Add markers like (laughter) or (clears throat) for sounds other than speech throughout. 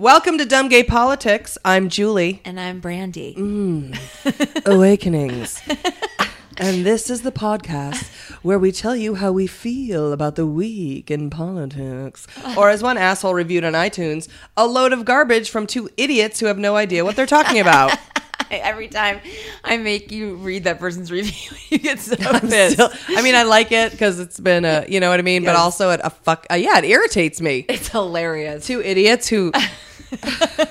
Welcome to Dumb Gay Politics. I'm Julie. And I'm Brandy. (laughs) Awakenings. (laughs) and this is the podcast where we tell you how we feel about the week in politics. Or, as one asshole reviewed on iTunes, a load of garbage from two idiots who have no idea what they're talking about. (laughs) Every time I make you read that person's review, you get so I'm pissed. still- I mean, I like it because it's been a, you know what I mean? But also, it, a fuck, uh, yeah, it irritates me. it's hilarious. two idiots who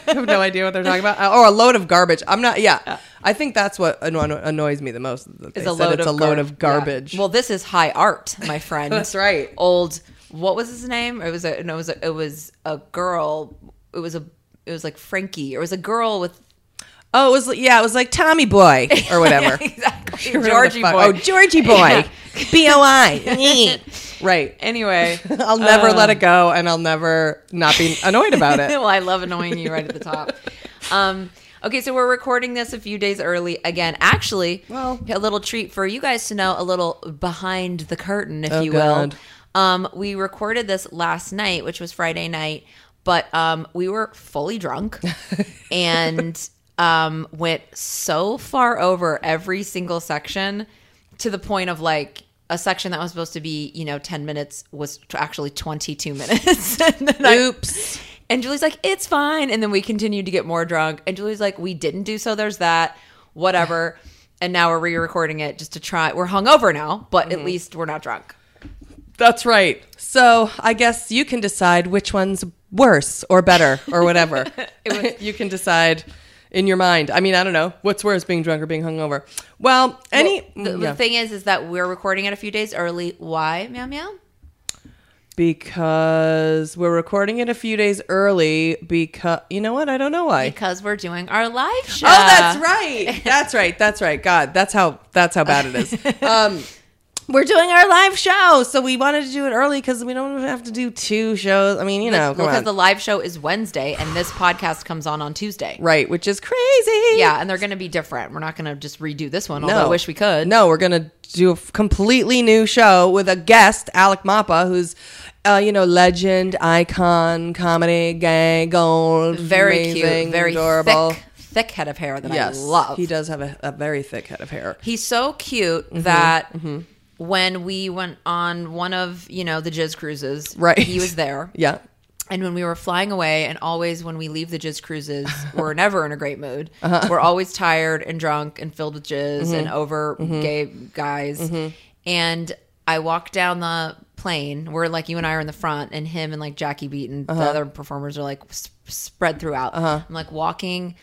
have no idea what they're talking about, Uh, or a load of garbage. I'm not. Yeah, I think that's what anno- annoys me the most. It's a load it's of a load gar- of garbage. yeah. Well, this is high art, my (laughs) friend. That's right. Old. What was his name? It was a. No, it was a. It was a girl. It was a. It was like Frankie. It was a girl with oh, it was yeah, it was like Tommy Boy or (laughs) whatever. exactly (laughs) Georgie boy. Oh, Georgie Boy. (laughs) B O I. Right. Anyway, I'll never uh, let it go, and I'll never not be annoyed about it. well, I love annoying you right at the top. Um, okay, so we're recording this a few days early again. Actually, Well- a little treat for you guys to know a little behind the curtain, if Oh, you God. will. Um, we recorded this last night, which was Friday night, but um, we were fully drunk and um, went so far over every single section to the point of like a section that was supposed to be, you know, 10 minutes was t- actually 22 (laughs) minutes. (laughs) and then I- Oops. and Julie's like, it's fine. And then we continued to get more drunk. And Julie's like, we didn't do so. There's that. Whatever. (laughs) And now we're re-recording it just to try. We're hungover now, but Mm-hmm. at least we're not drunk. That's right. So I guess you can decide which one's worse or better or whatever. you can decide in your mind. I mean, I don't know what's worse, being drunk or being hungover. Well, any The, yeah. the thing is, is that we're recording it a few days early. Why, meow meow? because we're recording it a few days early. Because you know what? I don't know why. Because we're doing our live show. Oh, that's right. That's right. That's right. God, that's how that's how bad it is. (laughs) Um, we're doing our live show, so we wanted to do it early because we don't have to do two shows. I mean, you know, because on. the live show is Wednesday and this podcast comes on on Tuesday. right, which is crazy. Yeah, and they're going to be different. We're not going to just redo this one, although I wish we could. No, we're gonna do a completely new show with a guest, Alec Mapa, who's, uh, you know, legend, icon, comedy, gay, gold, very amazing, cute, very adorable. thick, thick head of hair that yes, I love. he does have a, a very thick head of hair. He's so cute Mm-hmm, that when we went on one of you know the Jizz cruises, Right. he was there. (laughs) Yeah, And when we were flying away, and always when we leave the Jizz cruises, (laughs) we're never in a great mood. Uh-huh. We're always tired and drunk and filled with jizz Mm-hmm. and over gay guys. And I walk down the plane. We're like you and I are in the front, and him and like Jackie Beaton, Uh-huh. the other performers are like s- spread throughout. I'm like walking.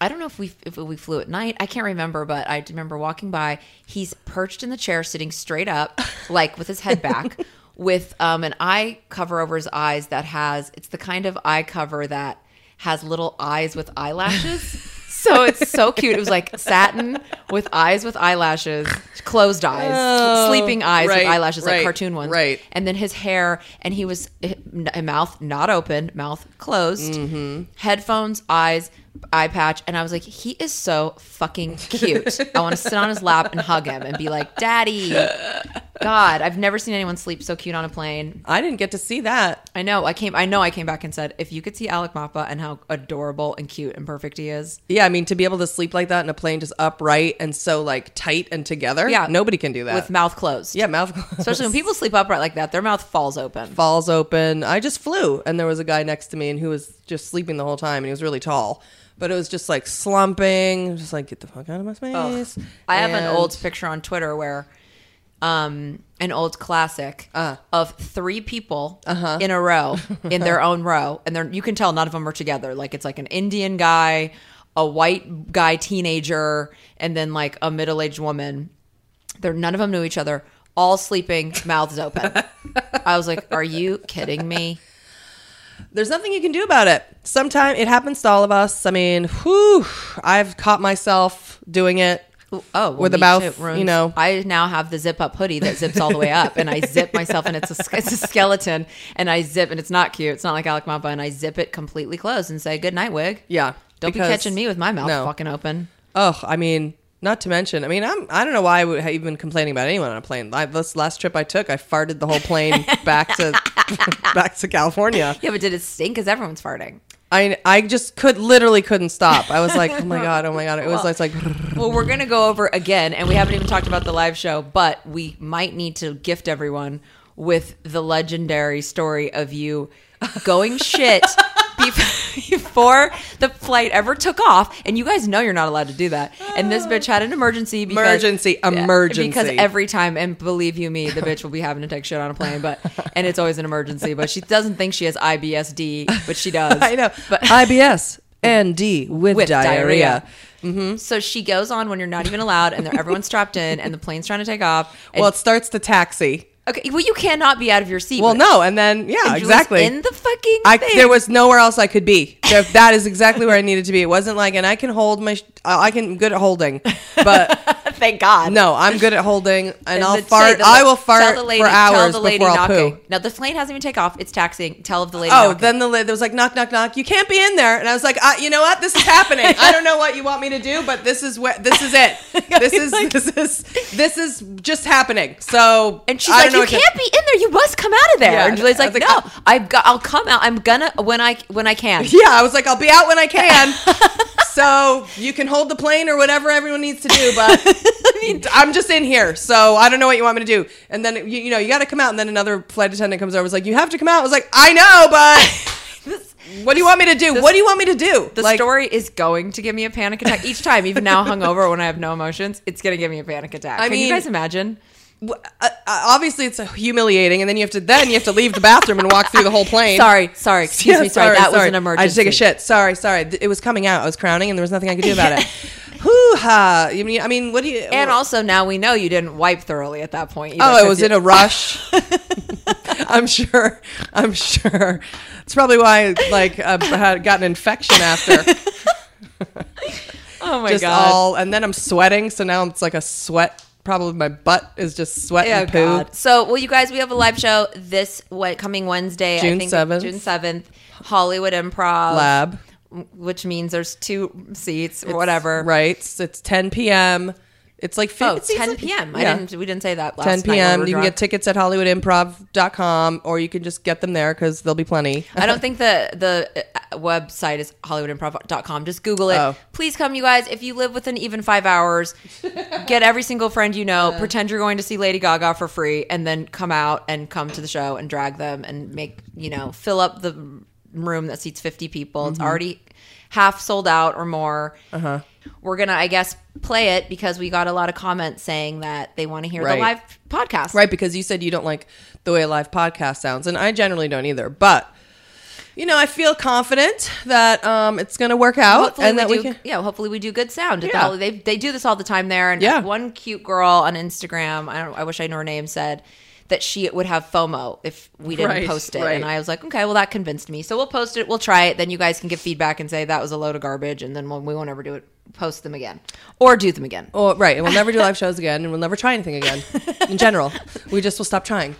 I don't know if we if we flew at night. I can't remember, but I remember walking by. He's perched in the chair, sitting straight up, (laughs) like with his head back, with um, an eye cover over his eyes that has. It's the kind of eye cover that has little eyes with eyelashes. (laughs) So it's so cute. It was like satin with eyes with eyelashes, closed eyes, Oh, sleeping eyes right, with eyelashes, right, like cartoon ones. right. And then his hair, and he was eh, mouth not open, mouth closed, Mm-hmm. headphones, eyes, eye patch, and I was like, he is so fucking cute. I want to sit on his lap and hug him and be like, Daddy. God, I've never seen anyone sleep so cute on a plane. I didn't get to see that. I know. I came. I know. I came back and said, if you could see Alec Mapa and how adorable and cute and perfect he is, Yeah, I mean to be able to sleep like that in a plane just upright and so like tight and together. Yeah. nobody can do that. with mouth closed. yeah, mouth (laughs) closed. Especially when people sleep upright like that, their mouth falls open. falls open. I just flew, and there was a guy next to me, and who was just sleeping the whole time, and he was really tall, but it was just like slumping, just like get the fuck out of my space. I have an And- old picture on Twitter where um an old classic Uh. of three people Uh-huh. in a row (laughs) in their own row and they're you can tell none of them are together like it's like an indian guy a white guy teenager and then like a middle-aged woman they're none of them knew each other all sleeping mouths open (laughs) i was like are you kidding me There's nothing you can do about it. Sometimes it happens to all of us. I mean, whew, I've caught myself doing it. Oh, well, With the mouth, you know. I now have the zip up hoodie that zips all the way up, and I zip myself, and it's a it's a skeleton, and I zip, and it's not cute. It's not like Alec Mapa, and I zip it completely closed and say good night, wig. Yeah, Don't be catching me with my mouth no. fucking open. Oh, I mean, not to mention, I mean, I'm I don't know why I would have even complaining about anyone on a plane. I, this last trip I took, I farted the whole plane (laughs) back to (laughs) back to California. Yeah, but did it stink? Because everyone's farting. I I just could literally couldn't stop. I was like, (laughs) oh my god, oh my god. It was Well- like Well, we're gonna go over again, and we haven't even talked about the live show, but we might need to gift everyone with the legendary story of you going shit bef- (laughs) before the flight ever took off, and you guys know you're not allowed to do that. And this ah. bitch had an emergency. Because, Emergency, Yeah, emergency. Because every time, and believe you me, the bitch will be having to take shit on a plane, but (laughs) and it's always an emergency. But she doesn't think she has IBSD, but she does. (laughs) I know. but IBS and D with, with diarrhea. diarrhea. Mm-hmm. So she goes on when you're not even allowed, and everyone's strapped in, and the plane's trying to take off. Well, it starts to taxi. Okay, well, you cannot be out of your seat. Well, no, and then yeah, and exactly. in the fucking. I thing. there was nowhere else I could be. That is exactly where I needed to be. It wasn't like, and I can hold my, I can good at holding, but (laughs) Thank God. no, I'm good at holding, and, And I'll fart. the- I will fart the lady, for tell hours the lady before I'll poo. Now the plane hasn't even taken off. It's taxiing. Tell the lady. Oh, knocking. then the lid there was like knock knock knock. You can't be in there, and I was like, uh, you know what? This is happening. I don't know what you want me to do, but this is what this is it. (laughs) This is this is this is just happening. So And she's I like, "You can't be in there. You must come out of there." Yeah. And Julie's like, was like, "No, I've got. I'll come out. I'm gonna when I when I can." (laughs) Yeah, I was like, I'll be out when I can. (laughs) so you can hold the plane or whatever everyone needs to do, (laughs) but I mean, I'm just in here, so I don't know what you want me to do. And then you, you know, you got to come out. And then another flight attendant comes over, was like, you have to come out. I was like, I know, but (laughs) what do you want me to do? what do you want me to do? The like, story is going to give me a panic attack each time. Even now, (laughs) hungover when I have no emotions, it's gonna give me a panic attack. I Can you guys imagine? Uh, uh, obviously it's humiliating, and then you have to then you have to leave the bathroom and walk through the whole plane. Sorry, sorry, excuse Yeah, me, sorry. That was an emergency. I to take a shit. Sorry, sorry. It was coming out. I was crowning, and there was nothing I could do about it. Hoo ha! I mean, I mean, what do you? And also now we know you didn't wipe thoroughly at that point. Either, Oh, it was you- in a (laughs) rush. I'm sure. I'm sure. It's probably why like I had got an infection after. (laughs) Oh my just god. all, and then I'm sweating, so now it's like a sweat. Probably my butt is just sweat Oh and poo. God. So, well, you guys, we have a live show this what coming Wednesday, I June think 7th. June seventh, Hollywood Improv Lab, which means there's two seats or whatever. right? It's, it's 10 p.m. It's like Oh, it's- it's 10 like- yeah. I didn't. We didn't say that last 10 p.m. You can get tickets at hollywoodimprov.com or you can just get them there because there'll be plenty. I don't think the the website is hollywoodimprov.com. Just Google it. Oh. Please come, you guys. If you live within even five hours, get every single friend you know, (laughs) pretend you're going to see Lady Gaga for free, and then come out and come to the show and drag them and make, you know, fill up the room that seats 50 people. Mm-hmm. It's already half sold out or more. Uh-huh. We're going to, I guess, play it because we got a lot of comments saying that they want to hear Right. the live podcast. Right, because you said you don't like the way a live podcast sounds, and I generally don't either. But you know, I feel confident that um, it's going to work out, hopefully and that we we can. yeah, hopefully we do good sound. At the Yeah. They they do this all the time there. And Yeah. one cute girl on Instagram, I don't, I wish I knew her name, said that she would have FOMO if we didn't Right, post it. right. And I was like, okay, well that convinced me. So we'll post it. We'll try it. Then you guys can give feedback and say that was a load of garbage, and then we'll, we won't ever do it. Post them again or do them again. Oh, right, and we'll never do live shows again, and we'll never try anything again. In general, (laughs) we just will stop trying.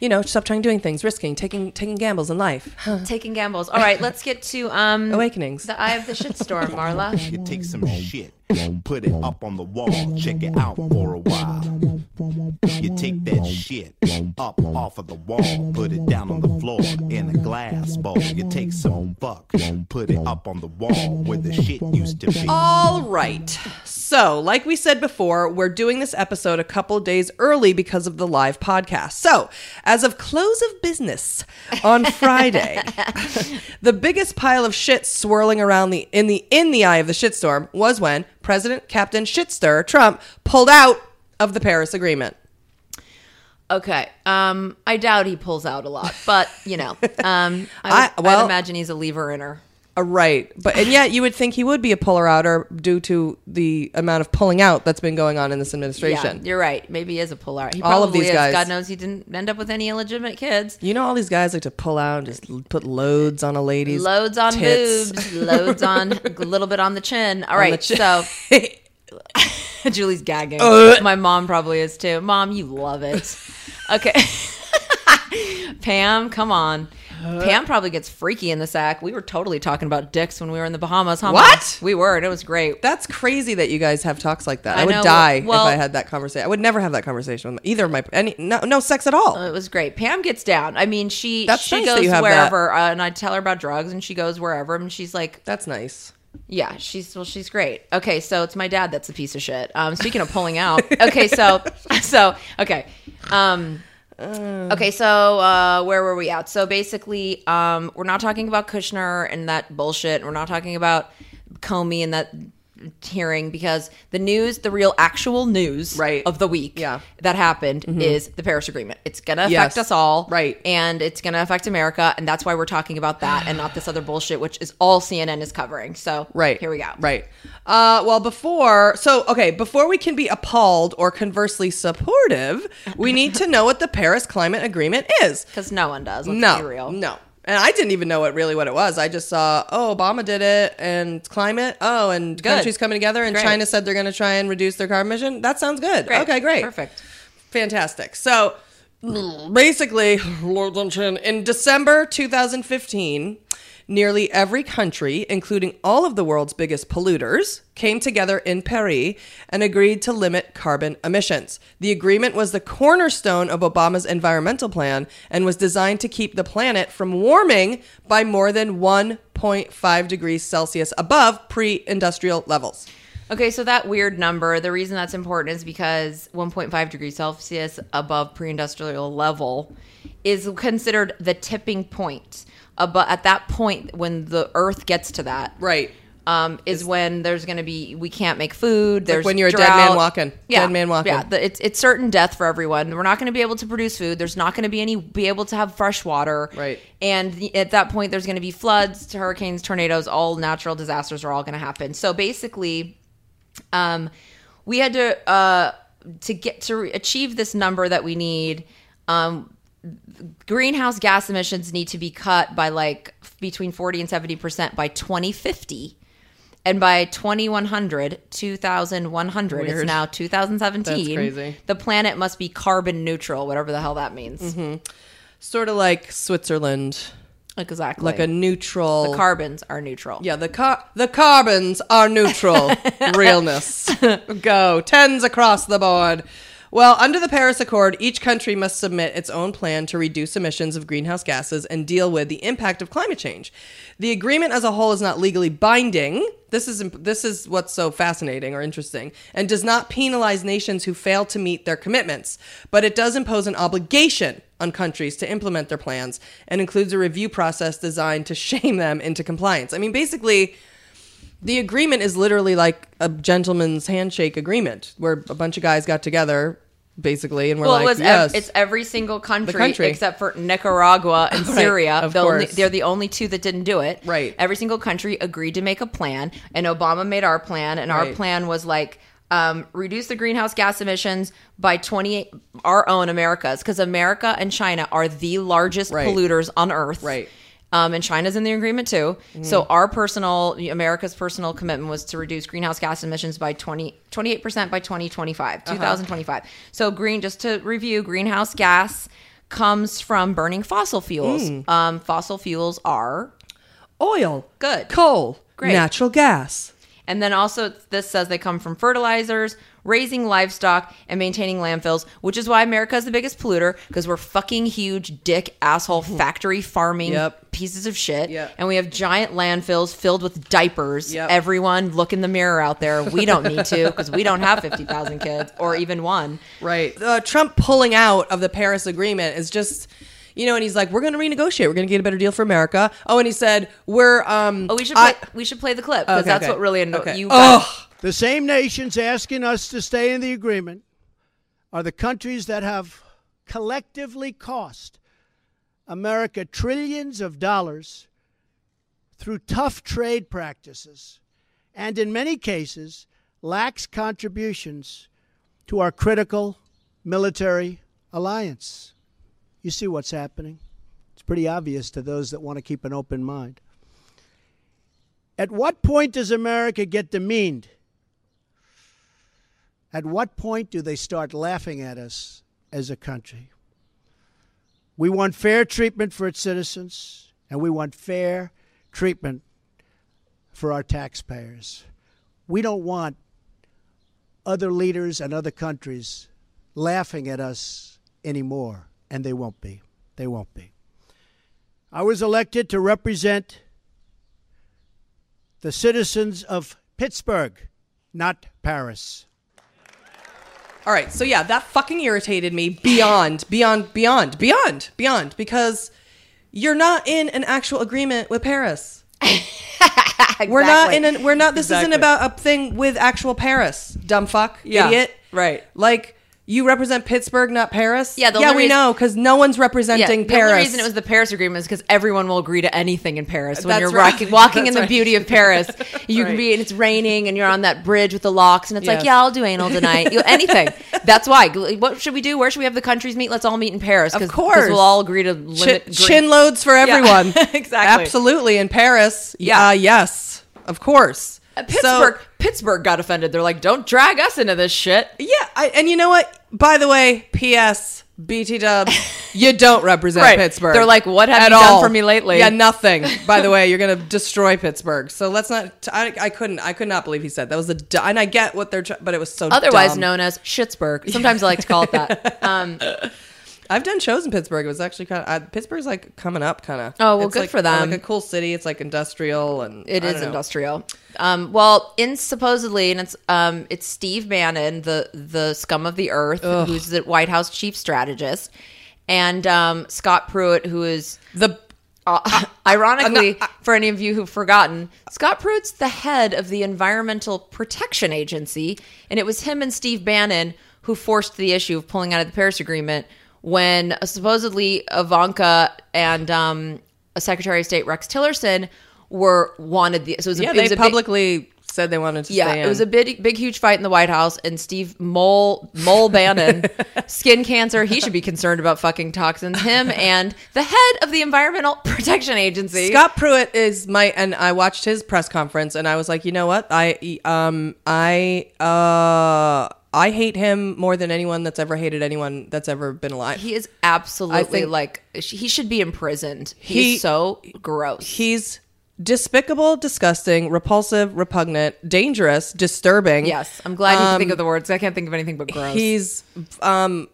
You know, stop trying doing things, risking, taking taking gambles in life. (laughs) Taking gambles. All right, let's get to um Awakenings. The eye of the shitstorm, (laughs) Marla. You take some shit, put it up on the wall, check it out for a while. You take that shit up off of the wall, put it down on the floor in a glass bowl. You take some fuck, put it up on the wall where the shit used to be. All right. So, like we said before, we're doing this episode a couple days early because of the live podcast. So, as of close of business on Friday, (laughs) the biggest pile of shit swirling around the in the in the eye of the shitstorm was when President Captain Shitster Trump pulled out of the Paris Agreement. Okay. Um, I doubt he pulls out a lot, but you know, (laughs) um, I, I- well- I'd imagine he's a lever inner. Uh, right. But and yet you would think he would be a puller outer due to the amount of pulling out that's been going on in this Yeah, administration. you're right. Maybe he is a pull out. He All of these is. guys. God knows he didn't end up with any illegitimate kids. You know, all these guys like to pull out and just put loads on a lady's Loads on tits. boobs, loads on (laughs) a little bit on the chin. All On right, chin. so (laughs) (laughs) Julie's gagging. Ugh. My mom probably is too. Mom, you love it. (laughs) Okay. (laughs) Pam, come on. Pam probably gets freaky in the sack. We were totally talking about dicks when we were in the Bahamas, huh? Mom? What? We were, and it was great. That's crazy that you guys have talks like that. I, I would know. die Well- if I had that conversation. I would never have that conversation with either of my any no no sex at all. It was great. Pam gets down. I mean, she That's she nice goes wherever, uh, and I tell her about drugs, and she goes wherever, and she's like, That's nice. Yeah, she's well, she's great. Okay, so it's my dad that's a piece of shit. Um, speaking of pulling out, okay, so (laughs) so okay, um, okay, so uh, where were we at? So basically, um, we're not talking about Kushner and that bullshit. We're not talking about Comey and that hearing because the news, the real actual news Right. of the week Yeah. that happened is the Paris Agreement. It's gonna affect Yes. us all, Right. And it's gonna affect America, and that's why we're talking about that and not this other bullshit, which is all CNN is covering. So Right. here we go. Right. Uh, well, before, so, okay, before we can be appalled or conversely supportive, we need to know what the Paris Climate Agreement is. (laughs) because no one does. Let's no, be real. no. And I didn't even know what really what it was. I just saw, oh, Obama did it, and climate. Oh, and Good. countries coming together, and Great. China said they're going to try and reduce their carbon emission. That sounds good. Great. Okay, great, Perfect. fantastic. So, basically, in December 2015, nearly every country, including all of the world's biggest polluters, came together in Paris and agreed to limit carbon emissions. The agreement was the cornerstone of Obama's environmental plan and was designed to keep the planet from warming by more than 1.5 degrees Celsius above pre industrial levels. Okay, so that weird number, the reason that's important is because 1.5 degrees Celsius above pre-industrial level is considered the tipping point. About at that point when the Earth gets to that, Right. um, is when there's going to be we can't make food. There's when you're a dead man walking. Yeah, Dead man walking. Yeah, the, it's it's certain death for everyone. We're not going to be able to produce food. There's not going to be any be able to have fresh water. Right. And the- at that point, there's going to be floods, hurricanes, tornadoes. All natural disasters are all going to happen. So basically, um, we had to uh, to get to achieve this number that we need. Um, greenhouse gas emissions need to be cut by like between 40 and 70 percent by 2050 and by 2100 2100 it's now 2017 That's crazy. the planet must be carbon neutral whatever the hell that means Mm-hmm. Sort of like Switzerland, exactly like a neutral. the carbons are neutral Yeah, the car the carbons are neutral. (laughs) Realness. Go. Tens across the board. Well, under the Paris Accord, each country must submit its own plan to reduce emissions of greenhouse gases and deal with the impact of climate change. The agreement as a whole is not legally binding. This is this is what's so fascinating or interesting and does not penalize nations who fail to meet their commitments, but it does impose an obligation on countries to implement their plans and includes a review process designed to shame them into compliance. I mean, basically, the agreement is literally like a gentleman's handshake agreement where a bunch of guys got together basically and we're well, like it was yes ev- it's every single country, country. except for Nicaragua (laughs) and Right, Syria. of The only- they're the only two that didn't do it. Right. Every single country agreed to make a plan, and Obama made our plan, and our plan was like um, reduce the greenhouse gas emissions by 28 our own Americas because America and China are the largest Right. polluters on Earth. Right. Um, and China's in the agreement too. So our personal, America's personal commitment was to reduce greenhouse gas emissions by 20, 28% by 2025, 2025. So green, just to review, greenhouse gas comes from burning fossil fuels. Hmm. Um, fossil fuels are Oil. Good. Coal. Great. Natural gas. And then also, this says they come from fertilizers, raising livestock, and maintaining landfills, which is why America is the biggest polluter because we're fucking huge dick asshole (laughs) factory farming Yep. pieces of shit. Yep. And we have giant landfills filled with diapers. Yep. Everyone, look in the mirror out there. We don't need to (laughs) because we don't have 50,000 kids or even one. Right. Uh, Trump pulling out of the Paris Agreement is just, you know, and he's like, we're going to renegotiate. We're going to get a better deal for America. Oh, and he said, we're. um Oh, we should play, I- we should play the clip because Okay, that's okay. what really annoys Okay. you. Ugh. The same nations asking us to stay in the agreement are the countries that have collectively cost America trillions of dollars through tough trade practices and, in many cases, lax contributions to our critical military alliance. You see what's happening? It's pretty obvious to those that want to keep an open mind. At what point does America get demeaned? At what point do they start laughing at us as a country? We want fair treatment for its citizens, and we want fair treatment for our taxpayers. We don't want other leaders and other countries laughing at us anymore, and they won't be. They won't be. I was elected to represent the citizens of Pittsburgh, not Paris. All right. So, yeah, that fucking irritated me beyond, beyond, beyond, beyond, beyond, because you're not in an actual agreement with Paris. (laughs) We're not in an, we're not, this isn't about a thing with actual Paris. Dumb fuck. Yeah, Idiot. right. Like, you represent Pittsburgh, not Paris? Yeah, the yeah, we reason- know, because no one's representing the Paris. only reason it was the Paris Agreement is because everyone will agree to anything in Paris. When That's you're right. walking, (laughs) walking in That's the right. beauty of Paris, (laughs) you can be and it's raining and you're on that bridge with the locks and it's Yes. like, yeah, I'll do anal tonight. You, anything. (laughs) That's why. What should we do? Where should we have the countries meet? Let's all meet in Paris. Of course. 'cause we'll all agree to Chin, limit green- chin loads for everyone. exactly. Absolutely. In Paris. Yeah. Uh, yes. Of course. Uh, Pittsburgh, Pittsburgh got offended. They're like, don't drag us into this shit. Yeah. I, and you know what? By the way, P.S. BT Dubs, (laughs) you don't represent Right. Pittsburgh. They're like, what have at you done for me lately? Yeah, nothing. (laughs) By the way, you're gonna destroy Pittsburgh. So let's not. I, I couldn't. I could not believe he said that was a. du- And I get what they're. But it was so. Otherwise dumb. known as Schittsburg. Sometimes I like to call it that. (laughs) Um, I've done shows in Pittsburgh. It was actually kind of. Uh, Pittsburgh's like coming up, kind of. Oh, well, good for them. Like a cool city. It's like industrial and It I is know. industrial. Um, well, in supposedly, and it's um, it's Steve Bannon, the the scum of the earth, who's the White House chief strategist, and um, Scott Pruitt, who is The uh, (laughs) ironically, uh, for any of you who've forgotten, Scott Pruitt's the head of the Environmental Protection Agency, and it was him and Steve Bannon who forced the issue of pulling out of the Paris Agreement when uh, supposedly Ivanka and um, Secretary of State Rex Tillerson were wanted the. So it was a, yeah, it they was a big- publicly said they wanted to yeah, stay in. it was a big, big, huge fight in the White House, and Steve Mole Mole Bannon, (laughs) skin cancer. He should be concerned about fucking toxins. Him and the head of the Environmental (laughs) Protection Agency, Scott Pruitt is my and I watched his press conference and I was like, you know what? I um I uh I hate him more than anyone that's ever hated anyone that's ever been alive. He is absolutely think- like he should be imprisoned. He- He's so gross. He's despicable, disgusting, repulsive, repugnant, dangerous, disturbing. yes, I'm glad you can think Um, of the words. I can't think of anything but gross. He's um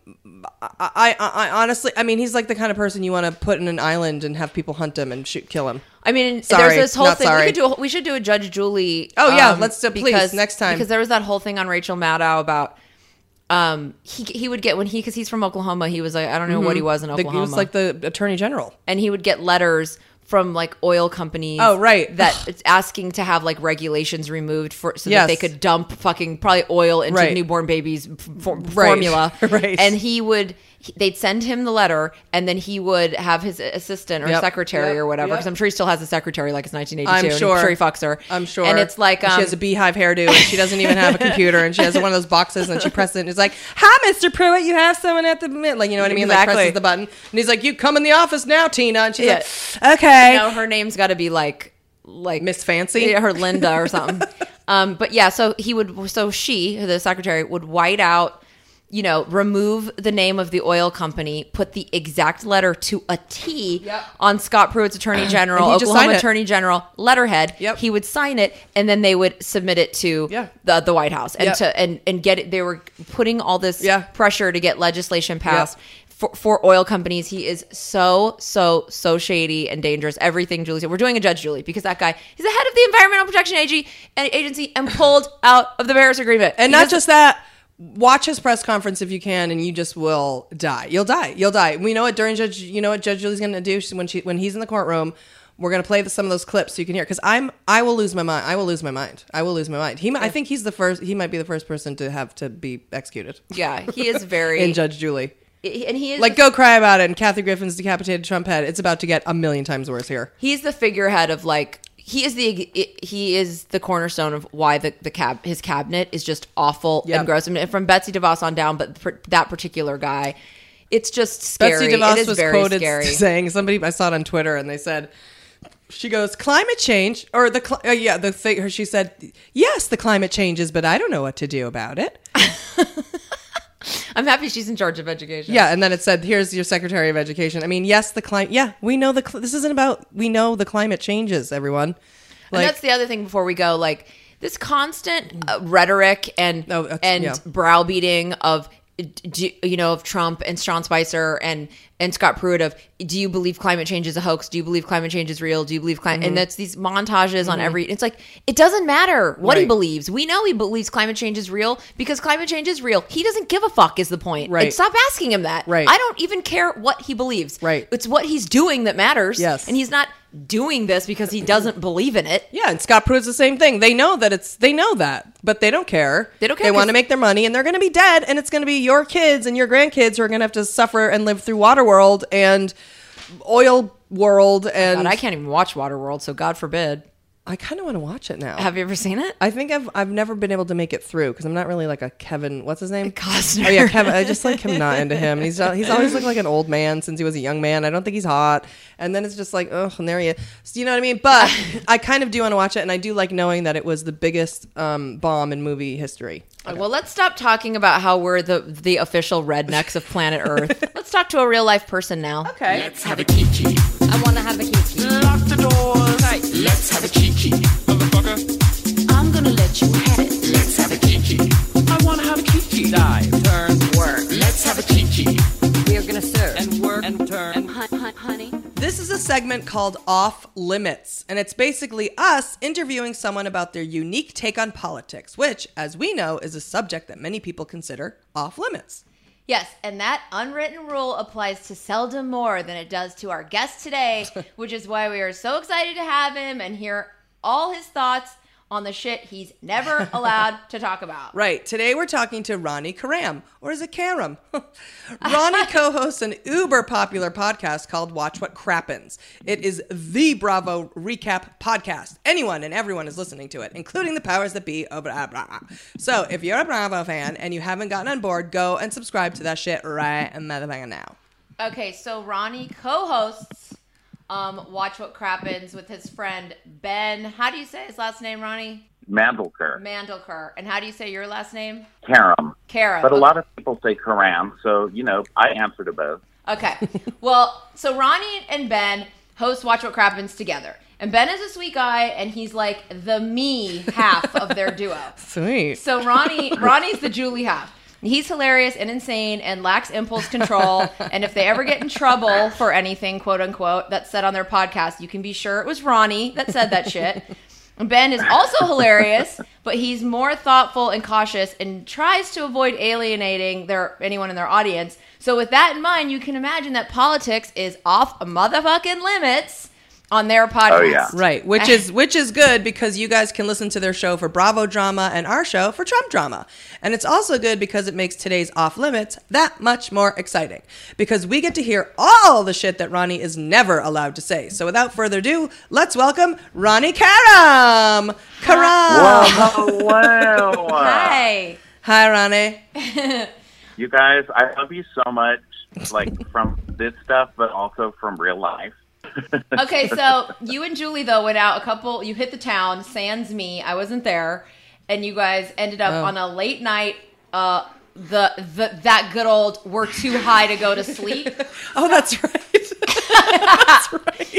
I, I I honestly I mean he's like the kind of person you want to put in an island and have people hunt him and shoot kill him. I mean, Sorry, there's this whole thing. sorry. We could do. A, we should do a Judge Julie. Oh, yeah, um, let's do- please, next time. because there was that whole thing on Rachel Maddow about. Um, he he would get when he because he's from Oklahoma. He was like I don't know what he was in Mm-hmm. The, Oklahoma. he was like the attorney general. and he would get letters from like oil companies. Oh, right. that it's asking to have like regulations removed for so Yes. that they could dump fucking probably oil into Right. newborn babies f- for, Right. formula. (laughs) Right. And he would he- they'd send him the letter, and then he would have his assistant or Yep. secretary Yep. or whatever. Yep. Because I'm sure he still has a secretary like it's 1982. I'm and sure. I'm sure he fucks her. I'm sure. And it's like um, she has a beehive hairdo and she doesn't even have a computer and she has one of those boxes and she presses it and it's like, "Hi, Mr. Pruitt, you have someone at the mid-" like you know what I mean? Like Exactly. presses the button and he's like, "You come in the office now, Tina." And she's Yeah. like, "Okay." you know, her name's got to be like like Miss Fancy? Her Linda or something. (laughs) um, but yeah, so he would, so she, the secretary, would white out you know, remove the name of the oil company, put the exact letter to a T Yep. on Scott Pruitt's Attorney General, Oklahoma. Attorney General letterhead. Yep. He would sign it, and then they would submit it to Yeah. the the White House and Yep. to and and get it. They were putting all this Yeah. pressure to get legislation passed. For, for oil companies, he is so so so shady and dangerous. Everything Julie said, we're doing a Judge Julie because that guy he's the head of the Environmental Protection Agency and agency and pulled out of the Paris Agreement. And doesn't- just that, watch his press conference if you can, and you just will die. You'll die. You'll die. We know what during Judge. You know what Judge Julie's going to do when she when he's in the courtroom. We're going to play the, some of those clips so you can hear. Because I'm, I will lose my mind. I will lose my mind. I will lose my mind. He, mi- I think he's the first. He might be the first person to have to be executed yeah, he is (laughs) very in Judge Julie. and he is Like, go cry about it. And Kathy Griffin's decapitated Trump head. It's about to get a million times worse here. he's the figurehead of like he is the he is the cornerstone of why the the cab his cabinet is just awful Yep. and gross. I mean, from Betsy DeVos on down, but that particular guy, it's just scary. Betsy DeVos was very quoted scary. (laughs) saying somebody I saw it on Twitter and they said she goes climate change or the uh, yeah the thing her she said yes the climate changes but I don't know what to do about it (laughs) I'm happy she's in charge of education. yeah and then it said here's your secretary of education I mean yes the climate yeah we know the cl- this isn't about we know the climate changes everyone and that's the other thing before we go. Like this constant uh, rhetoric and Oh, and yeah. browbeating of you know of Trump and Sean Spicer and and Scott Pruitt of do you believe climate change is a hoax? Do you believe climate change is real? Do you believe climate? Mm-hmm. And that's these montages on every. It's like it doesn't matter what he believes. We know he believes climate change is real because climate change is real. He doesn't give a fuck. Is the point? Right. And stop asking him that. Right. I don't even care what he believes. Right. It's what he's doing that matters. Yes. And he's not doing this because he doesn't believe in it. yeah and Scott Pruitt's the same thing they know that it's they know that but they don't care They don't care they want to make their money and they're going to be dead and it's going to be your kids and your grandkids who are going to have to suffer and live through Waterworld and oil world oh and God, I can't even watch Waterworld, so God forbid. I kind of want to watch it now. Have you ever seen it? I think I've I've never been able to make it through because I'm not really like a Kevin. What's his name? Costner. Oh yeah, Kevin. I just like him not into him. He's he's always looked like an old man since he was a young man. I don't think he's hot. And then it's just like, oh, and there he is. So, you know what I mean? But (laughs) I kind of do want to watch it, and I do like knowing that it was the biggest um, bomb in movie history. Well, let's stop talking about how we're the the official rednecks of planet (laughs) Earth. let's talk to a real life person now. Okay. Let's have a kiki. I want to have a kiki. Lock the doors. Let's have a kiki. Motherfucker. I'm gonna let you have it. Let's have a kiki. I wanna have a kiki. Dive, turn, work. Let's have a kiki. We're gonna serve. And work and turn. Hun- hun- honey. This is a segment called Off Limits, and it's basically us interviewing someone about their unique take on politics, which, as we know, is a subject that many people consider off limits. Yes, and that unwritten rule applies to seldom more than it does to our guest today, (laughs) which is why we are so excited to have him and hear all his thoughts on the shit he's never allowed (laughs) to talk about. Right. Today we're talking to Ronnie Karam, or is it Karam? (laughs) (laughs) Ronnie co-hosts an uber popular podcast called Watch What Crappens. It is the Bravo recap podcast. Anyone and everyone is listening to it, including the powers that be. Blah, blah, blah. So if you're a Bravo fan and you haven't gotten on board, go and subscribe to that shit right motherfucking now. Okay, so Ronnie co-hosts um, Watch What Crappens with his friend Ben. How do you say his last name, Ronnie? Mandelker, Mandelker. And how do you say your last name? Karam. Karam. But a lot of people say Karam, so, you know, I answer to both. Okay. well, so Ronnie and Ben host Watch What Crappens together. And Ben is a sweet guy, and he's like the me half of their duo. (laughs) Sweet. So Ronnie, Ronnie's the Julie half. He's hilarious and insane and lacks impulse control. (laughs) and if they ever get in trouble for anything, quote unquote, that's said on their podcast, you can be sure it was Ronnie that said that shit. (laughs) Ben is also hilarious, but he's more thoughtful and cautious and tries to avoid alienating their anyone in their audience. So with that in mind, you can imagine that politics is off motherfucking limits on their podcast. Oh, yeah. Right, which is which is good because you guys can listen to their show for Bravo drama and our show for Trump drama. And it's also good because it makes today's off limits that much more exciting because we get to hear all the shit that Ronnie is never allowed to say. So without further ado, let's welcome Ronnie Karam. Karam. hello. (laughs) Hi. Hi, Ronnie. You guys, I love you so much, like from this stuff, but also from real life. Okay, so you and Julie though went out a couple. You hit the town, sans me. I wasn't there, and you guys ended up Oh. on a late night uh, the the that good old we're too high to go to sleep. (laughs) Oh, (laughs) that's right.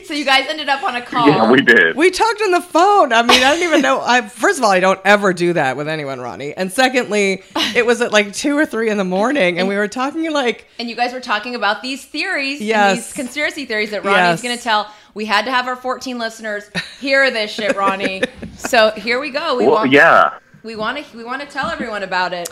so you guys ended up on a call. Yeah, we did. We talked on the phone. I mean, I don't even know. I first of all, I don't ever do that with anyone, Ronnie. And secondly, it was at like two or three in the morning, and we were talking like, and you guys were talking about these theories, and Yes. these conspiracy theories that Ronnie's Yes. going to tell. We had to have our 14 listeners hear this shit, Ronnie. (laughs) so here we go. We Well, want, yeah. we want to, we want to tell everyone about it.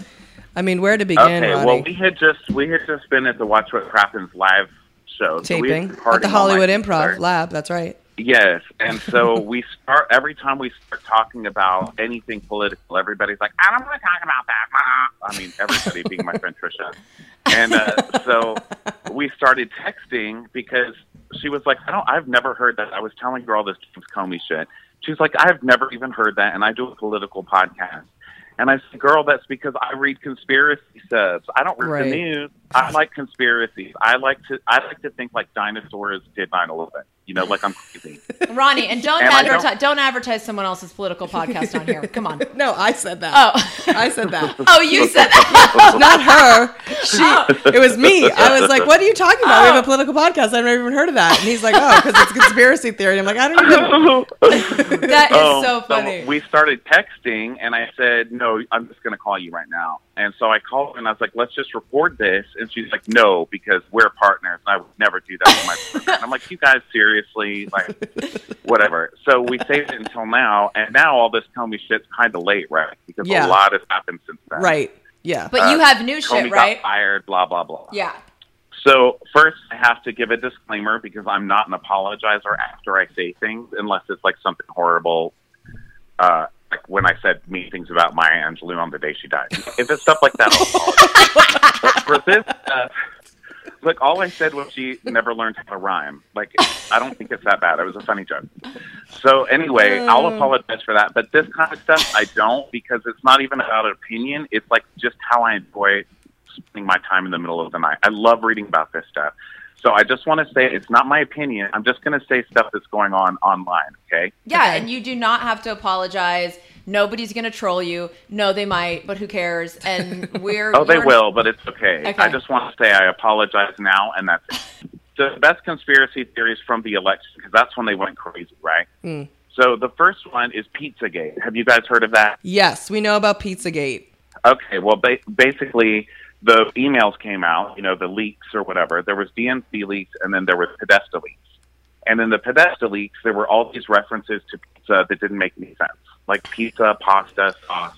I mean, where to begin, Okay. Well, we had just we had just been at the Watch What Happens live show. so Taping been at the Hollywood Improv. Lab. That's right. Yes, and so (laughs) we start every time we start talking about anything political. Everybody's like, "I don't want to talk about that." I mean, everybody being my friend Trisha, and uh, so we started texting because she was like, "I don't, I've never heard that." I was telling her all this James Comey shit. She's like, "I've never even heard that," and I do a political podcast. And I said, "Girl, that's because I read conspiracy subs. I don't read Right. the news. I like conspiracies. I like to. I like to think like dinosaurs did 9/11. You know, like I'm crazy." Ronnie, and don't And I don't- advertise don't, advertise someone else's political podcast on here. Come on. (laughs) No, I said that. Oh. I said that. (laughs) Oh, you said that. (laughs) Not her. She. Oh. It was me. I was like, "What are you talking about? We have a oh. political podcast. I've never even heard of that." And he's like, "Oh, because it's conspiracy theory." I'm like, "I don't even." That is Oh, so funny. we started texting, and I said, "No, I'm just going to call you right now." And so I called her, and I was like, "Let's just record this." And she's like, "No, because we're partners, and I would never do that with my partner." And I'm like, "You guys seriously, like, (laughs) whatever." So we saved it until now, and now all this Comey shit's kind of late, right? Because Yeah. a lot has happened since then. Right. Yeah. but you Uh, have new Comey shit, right? got fired. Blah blah blah. Yeah. So first, I have to give a disclaimer because I'm not an apologizer after I say things, unless it's like something horrible. Uh, like when I said mean things about Maya Angelou on the day she died. If it's stuff like that, I'll (laughs) for this, uh, like all I said was she never learned how to rhyme. Like I don't think it's that bad. It was a funny joke. So anyway, I'll apologize for that. But this kind of stuff, I don't because it's not even about opinion. It's like just how I enjoy spending my time in the middle of the night. I love reading about this stuff. So I just want to say it's not my opinion. I'm just going to say stuff that's going on online. Okay. Yeah, Okay. and you do not have to apologize. Nobody's going to troll you. No, they might, but who cares? And (laughs) we're Oh, they will, but it's okay. Okay. I just want to say I apologize now, and that's it. (laughs) the best conspiracy theories from the election because that's when they went crazy, right? Hmm. So the first one is Pizzagate. Have you guys heard of that? yes, we know about Pizzagate. Okay, well, ba- basically, the emails came out, you know, the leaks or whatever. There was DNC leaks, and then there was Podesta leaks. And in the Podesta leaks, there were all these references to pizza that didn't make any sense, like pizza, pasta, sauce.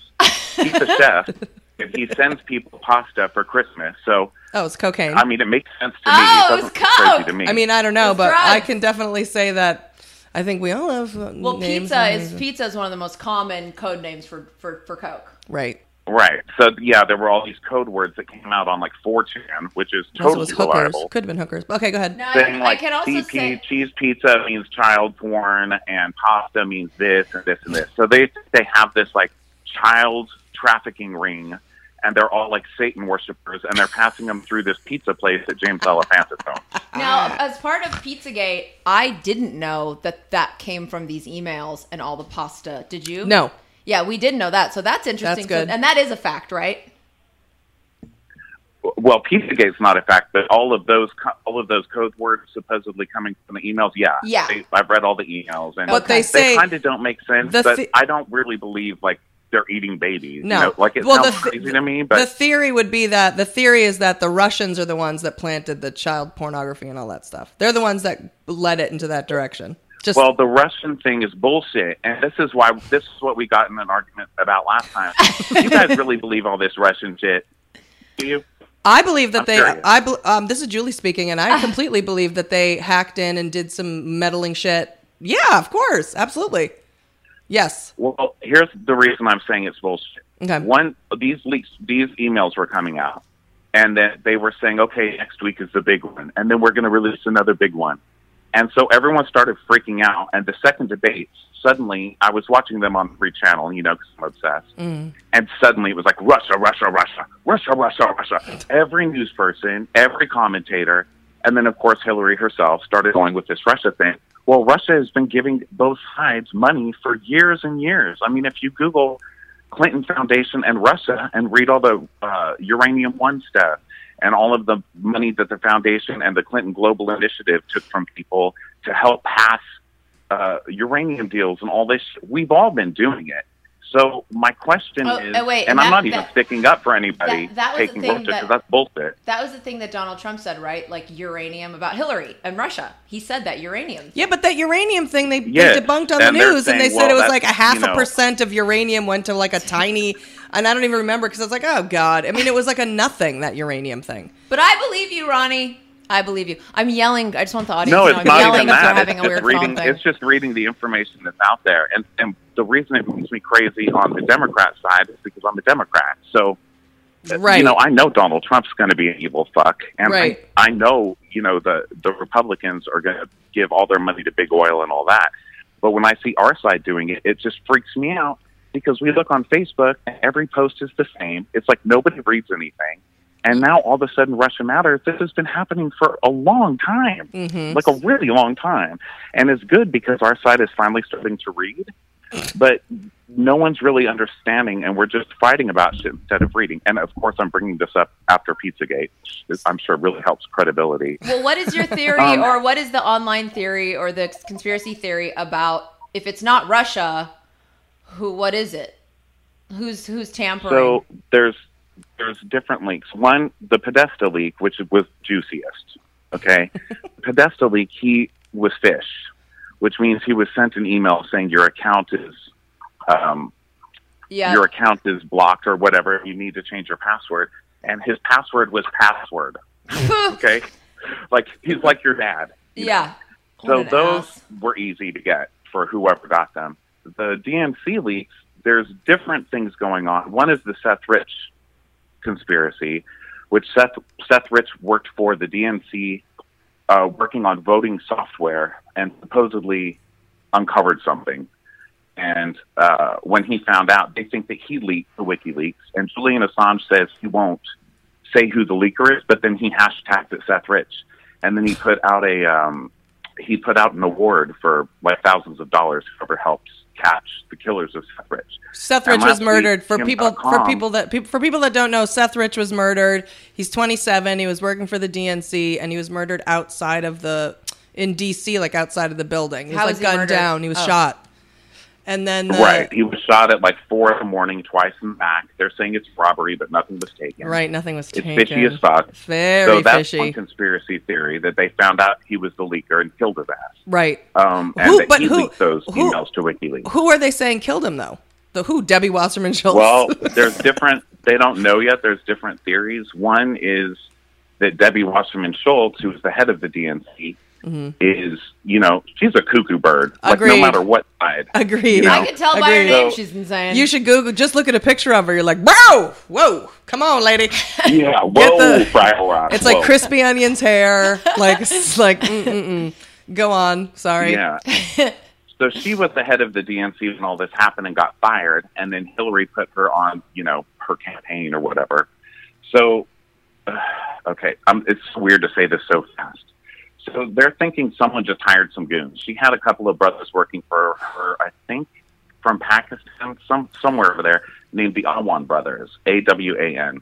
Pizza Chef, (laughs) if he sends people pasta for Christmas, so Oh, it's cocaine. I mean, it makes sense to Oh, me. It it was crazy coke. to me. I mean, I don't know, It's but I can definitely say that I think we all have uh, Well, names pizza is pizza is one of the most common code names for for for Coke. right. Right. So yeah, there were all these code words that came out on like 4chan, which is Also, it totally was hookers. reliable. Could have been hookers. Okay, go ahead. No, I, saying I can also CP, say cheese pizza means child porn and pasta means this and this and this. So they they have this like child trafficking ring and they're all like Satan worshippers and they're passing them through this pizza place that James Alefantis owns. now as part of Pizzagate, I didn't know that that came from these emails and all the pasta. Did you? No. Yeah, we didn't know that. So that's interesting. That's good. So- and that is a fact, right? Well, Pizzagate's not a fact, but all of those all of those code words supposedly coming from the emails, yeah, Yeah. They, I've read all the emails and But they say- kind of don't make sense. The But thi- I don't really believe like they're eating babies. No. you know? like it Well, sounds the th- crazy to me, but the theory would be that the theory is that the Russians are the ones that planted the child pornography and all that stuff. They're the ones that led it into that direction. Just Well, the Russian thing is bullshit, and this is why this is what we got in an argument about last time. you guys really believe all this Russian shit? Do you? I believe that I'm they. curious. I um, this is Julie speaking, and I completely believe that they hacked in and did some meddling shit. Yeah, of course, absolutely. Yes. Well, here's the reason I'm saying it's bullshit. Okay. One, these leaks, these emails were coming out, and then they were saying, "Okay, next week is the big one, and then we're going to release another big one." And so everyone started freaking out. And the second debate, suddenly, I was watching them on free channel, you know, because I'm obsessed. Mm. And suddenly it was like Russia, Russia, Russia, Russia, Russia, Russia. Every news person, every commentator, and then of course Hillary herself started going with this Russia thing. Well, Russia has been giving both sides money for years and years. I mean, if you Google Clinton Foundation and Russia and read all the uh, uranium one stuff and all of the money that the foundation and the Clinton Global Initiative took from people to help pass uh, uranium deals and all this. We've all been doing it. So my question Oh, is, uh, wait, and and I'm that- not even that- sticking up for anybody that- that was the taking thing Russia because that- that's bullshit. That was the thing that Donald Trump said, right? Like uranium about Hillary and Russia. He said that uranium. Yeah, but that uranium thing they, Yes, they debunked on the and they're news, and they saying, said it was like a half you a percent of uranium went to like a tiny, and I don't even remember because I was like, oh god. I mean, it was like a nothing that uranium thing. But I believe you, Ronnie. I believe you. I'm yelling. I just want the audience No, to it's I'm not yelling even that. It's just reading. It's just reading the information that's out there, and and the reason it makes me crazy on the Democrat side is because I'm a Democrat. So, Right. you know, I know Donald Trump's going to be an evil fuck, and Right. I, I know you know the the Republicans are going to give all their money to big oil and all that. But when I see our side doing it, it just freaks me out because we look on Facebook and every post is the same. It's like nobody reads anything. And now all of a sudden, Russia matters. This has been happening for a long time, mm-hmm. like a really long time, and it's good because our side is finally starting to read. But no one's really understanding, and we're just fighting about shit instead of reading. And of course, I'm bringing this up after Pizzagate. which I'm sure really helps credibility. Well, what is your theory, (laughs) Um, or what is the online theory, or the conspiracy theory about if it's not Russia, who? What is it? Who's who's tampering? So there's there's different leaks. One, the Podesta leak, which was juiciest. Okay, (laughs) Podesta leak, he was fish, which means he was sent an email saying your account is um, yeah, your account is blocked or whatever. You need to change your password, and his password was password. (laughs) okay, like he's like your dad. you know? yeah. So those ass. were easy to get for whoever got them. The DNC leaks, there's different things going on. One is the Seth Rich conspiracy, which Seth Seth Rich worked for the DNC, uh, working on voting software, and supposedly uncovered something. And uh, when he found out, they think that he leaked the WikiLeaks, and Julian Assange says he won't say who the leaker is, but then he hashtagged it Seth Rich, and then he put out a um, he put out an award for like thousands of dollars whoever helps catch the killers of Seth Rich. Seth Rich was murdered week, for people for people that peop- for people that don't know. Seth Rich was murdered. He's 27. He was working for the DNC, and he was murdered outside of the in DC, like outside of the building. He was How like was he gunned murdered? down. He was Oh. shot, and then the, right, he was shot at like four in the morning, twice in the back. They're saying it's robbery, but nothing was taken. right, nothing was It's taken. fishy as fuck. It's very so that's fishy. one conspiracy theory that they found out he was the leaker and killed his ass. Right. Um, and Who- that he who- leaked those who- emails to WikiLeaks. Who are they saying killed him though? The who? Debbie Wasserman Schultz. Well, (laughs) there's different. They don't know yet. There's different theories. One is that Debbie Wasserman Schultz, who is the head of the DNC, is you know she's a cuckoo bird. Like Mm-hmm. No matter what side. Agreed. You know? I can tell by her name So- she's insane. You should Google. Just look at a picture of her. You're like, whoa, whoa, come on, lady. (laughs) Yeah. Whoa, the- Fraggle Rock. It's whoa. like crispy onions hair. (laughs) Like, it's like, mm, mm, mm. go on. Sorry. Yeah. (laughs) so she was the head of the DNC when all this happened and got fired, and then Hillary put her on, you know, her campaign or whatever. So, uh, (sighs) okay, um, it's weird to say this so fast. So they're thinking someone just hired some goons. She had a couple of brothers working for her, I think, from Pakistan, some somewhere over there, named the Awan brothers, A W A N,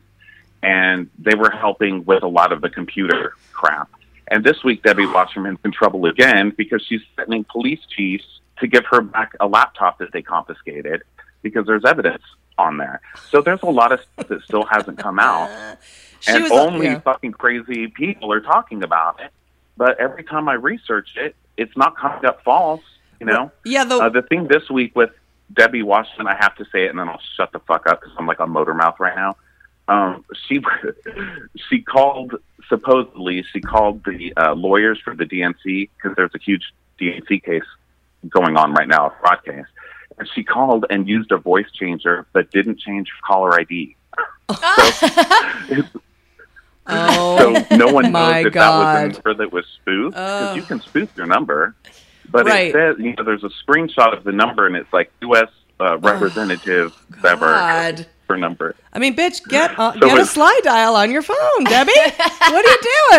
and they were helping with a lot of the computer crap. And this week, Debbie Wasserman's in trouble again because she's threatening police chiefs to give her back a laptop that they confiscated because there's evidence on there. So there's a lot of stuff that still hasn't come out, (laughs) and only yeah. fucking crazy people are talking about it. But every time I research it, it's not coming up false. You know. Yeah, the, Uh, the thing this week with Debbie Washington, I have to say it, and then I'll shut the fuck up because I'm like a motor mouth right now. Um, she (laughs) she called supposedly she called the uh, lawyers for the DNC because there's a huge DNC case going on right now, a fraud case, and she called and used a voice changer but didn't change caller ID. (laughs) So, (laughs) oh, so no one knows if that was a number that was spoofed because Oh. you can spoof your number. But Right. it says you know there's a screenshot of the number and it's like U.S. Uh, representative whatever God. For number. I mean, bitch, get uh, So get a slide dial on your phone, Debbie. (laughs) what are you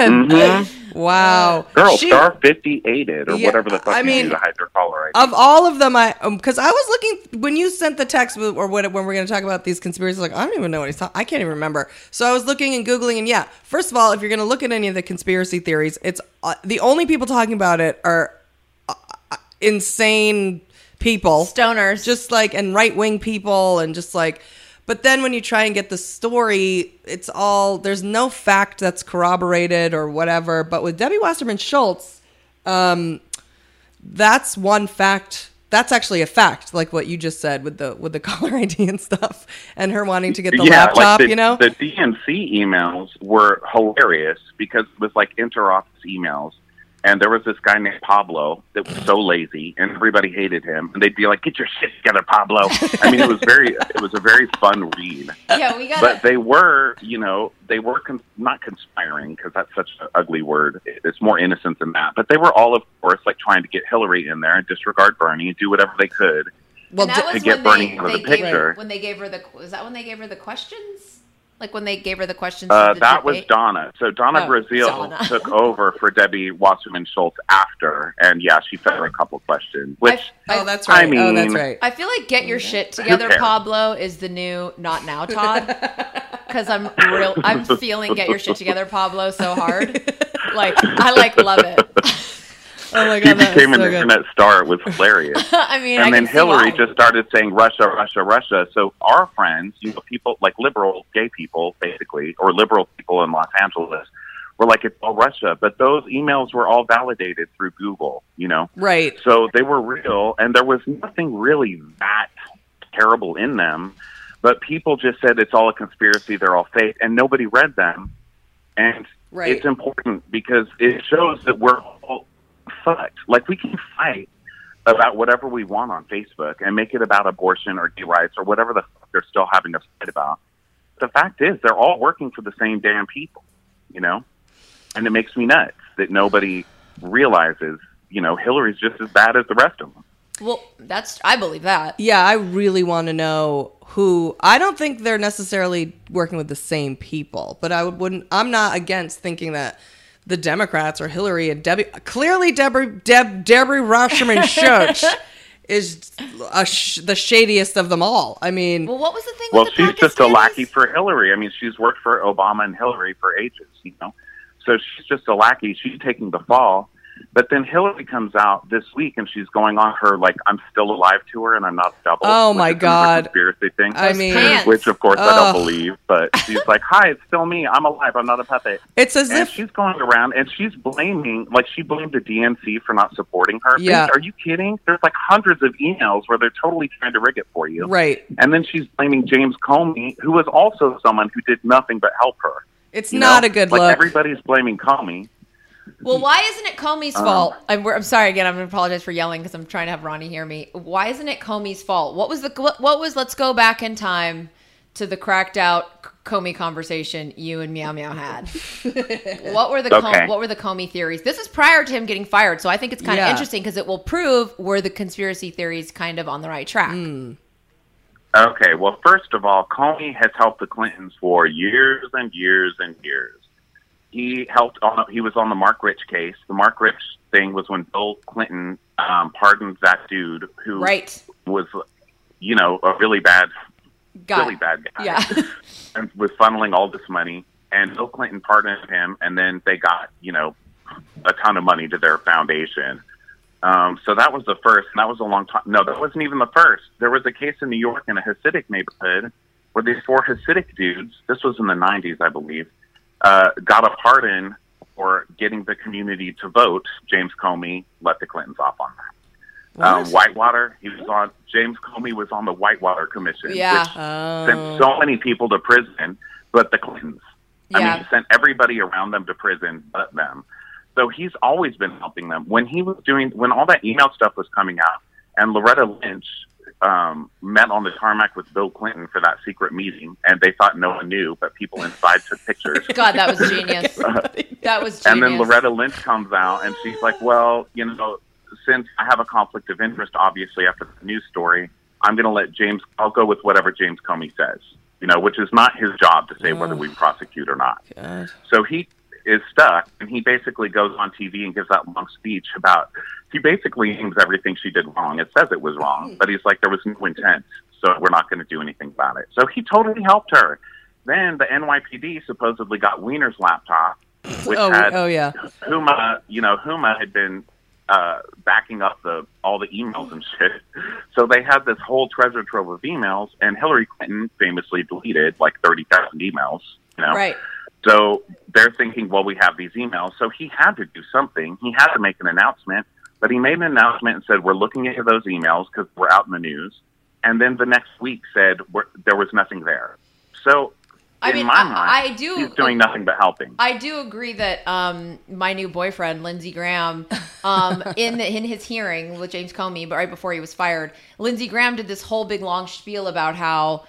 doing? Mhm. Wow. Girl, She- star 58 it, or Yeah, whatever the fuck I you mean, do to hide your caller ID. Of all of them, I because I was looking when you sent the text or when, when we're going to talk about these conspiracies. Like I don't even know what he's talking. I can't even remember. So I was looking and googling, and yeah. First of all, if you're going to look at any of the conspiracy theories, it's uh, the only people talking about it are uh, uh, insane people, Stoners. just like and right wing people, and just like. But then when you try and get the story, it's all there's no fact that's corroborated or whatever. But with Debbie Wasserman Schultz, um, that's one fact. That's actually a fact, like what you just said with the with the (laughs) caller ID and stuff, and her wanting to get the yeah, laptop. like the, you know, the DNC emails were hilarious because it was like inter-office emails, and there was this guy named Pablo that was so lazy, and everybody hated him, and they'd be like, "Get your shit together, Pablo." I mean, it was very, it was a very fun read. Yeah, we got But they were, you know, they were cons- not conspiring because that's such an ugly word. It's more innocent than that. But they were all, of course, like trying to get Hillary in there and disregard Bernie and do whatever they could. well, d- was to get when Bernie they, out of the gave- picture. when they gave her the was that when they gave her the questions? Like when they gave her the questions. Uh, to the that was debate? Donna. So Donna Oh, Brazile Donna. took (laughs) over for Debbie Wasserman Schultz after, and yeah, she fed her a couple questions. Which I- oh, that's right. I right. oh, that's right. I feel like get your shit together. Pablo is the new not now (laughs) Todd. Because I'm real, I'm feeling get your shit together, Pablo, so hard. (laughs) Like I like love it. Oh my god, became so an good. internet star. It was hilarious. (laughs) I mean, I and then Hillary just started saying Russia, Russia, Russia. So our friends, you know, people like liberal gay people, basically, or liberal people in Los Angeles, were like, it's all Russia. But those emails were all validated through Google, you know. Right. So they were real, and there was nothing really that terrible in them. But people just said it's all a conspiracy, they're all fake, and nobody read them. And Right. it's important because it shows that we're all fucked. Like we can fight about whatever we want on Facebook and make it about abortion or gay rights or whatever the fuck they're still having to fight about. The fact is, they're all working for the same damn people, you know. And it makes me nuts that nobody realizes, you know, Hillary's just as bad as the rest of them. Well, that's I believe that. Yeah, I really want to know who. I don't think they're necessarily working with the same people, but I would, wouldn't. I'm not against thinking that the Democrats or Hillary and Debbie. Clearly, Debbie Deb Debbie Wasserman Schultz (laughs) is a sh- the shadiest of them all. I mean, Well, what was the thing? Well, with the she's just a lackey for Hillary. I mean, she's worked for Obama and Hillary for ages, you know. So she's just a lackey. She's taking the fall. But then Hillary comes out this week and she's going on her like I'm still alive tour and I'm not double. Oh, my God. conspiracy thing. I mean- which of course I don't believe. But she's like, "Hi, it's still me. I'm alive. I'm not a puppet." it's as And if she's going around and she's blaming, like she blamed the DNC for not supporting her. Yeah. Are you kidding? There's like hundreds of emails where they're totally trying to rig it for you. right. And then she's blaming James Comey, who was also someone who did nothing but help her. It's you not know? a good like look. Everybody's blaming Comey. Well, why isn't it Comey's Uh-huh. fault? I'm, I'm sorry again. I'm going to apologize for yelling because I'm trying to have Ronnie hear me. Why isn't it Comey's fault? What was the what, what was? Let's go back in time to the cracked out Comey conversation you and Meow Meow had. (laughs) what were the Com- what were the Comey theories? This is prior to him getting fired, so I think it's kind of Yeah. interesting because it will prove were the conspiracy theories kind of on the right track. Okay, well, first of all, Comey has helped the Clintons for years and years and years. He helped on. He was on the Marc Rich case. The Marc Rich thing was when Bill Clinton um, pardoned that dude who Right? was, you know, a really bad, Got really bad guy. Yeah. (laughs) and was funneling all this money. And Bill Clinton pardoned him, and then they got you know a ton of money to their foundation. Um, so that was the first, and that was a long time. No, that wasn't even the first. There was a case in New York in a Hasidic neighborhood where these four Hasidic dudes, this was in the 90s, I believe, uh, got a pardon for getting the community to vote. James Comey let the Clintons off on that. Um, Whitewater, he was on. James Comey was on the Whitewater Commission, Yeah. which Oh. sent so many people to prison, but the Clintons. I Yeah. mean, he sent everybody around them to prison but them. So he's always been helping them. When he was doing, when all that email stuff was coming out, and Loretta Lynch um, met on the tarmac with Bill Clinton for that secret meeting, and they thought no one knew, but people inside took pictures. (laughs) God, that was genius. (laughs) that was genius. And then Loretta Lynch comes out and she's like, well, you know, since I have a conflict of interest, obviously, after the news story, I'm going to let James, I'll go with whatever James Comey says, you know, which is not his job to say whether we prosecute or not. God. So he, is stuck, and he basically goes on TV and gives that long speech about. He basically names everything she did wrong. It says it was wrong, but he's like there was no intent, so we're not going to do anything about it. So he totally helped her. Then the NYPD supposedly got Wiener's laptop, (laughs) which Oh, had oh yeah. Huma, you know, Huma had been uh, backing up the all the emails and shit. So they had this whole treasure trove of emails, and Hillary Clinton famously deleted like thirty thousand emails. You know, Right. So they're thinking, well, we have these emails, so he had to do something. He had to make an announcement, but he made an announcement and said, we're looking into those emails because we're out in the news. And then the next week said we're, there was nothing there. So I in mean, my I- mind, I do- he's doing nothing but helping. I do agree that um, my new boyfriend, Lindsey Graham, um, (laughs) in the, in his hearing with James Comey, but right before he was fired, Lindsey Graham did this whole big long spiel about how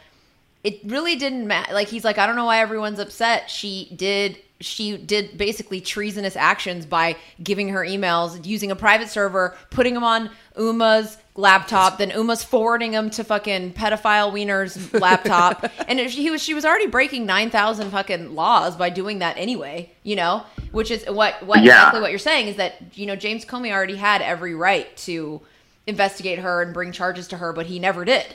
it really didn't matter. Like he's like, I don't know why everyone's upset. She did. She did basically treasonous actions by giving her emails, using a private server, putting them on Huma's laptop, then Huma's forwarding them to fucking pedophile Wiener's (laughs) laptop, and it, he was she was already breaking nine thousand fucking laws by doing that anyway. You know, which is what what Yeah. exactly what you're saying is that you know James Comey already had every right to investigate her and bring charges to her, but he never did.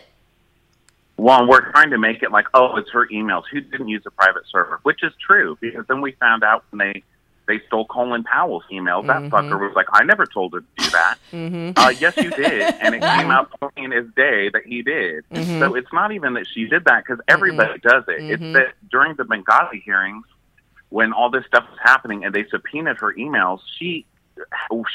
Well, we're trying to make it like, oh, it's her emails. Who didn't use a private server? Which is true because then we found out when they they stole Colin Powell's emails. That mm-hmm. fucker was like, I never told her to do that. Mm-hmm. Uh, yes, you did, (laughs) and it came mm-hmm. out plain as day that he did. So it's not even that she did that because everybody does it. It's that during the Benghazi hearings, when all this stuff was happening and they subpoenaed her emails, she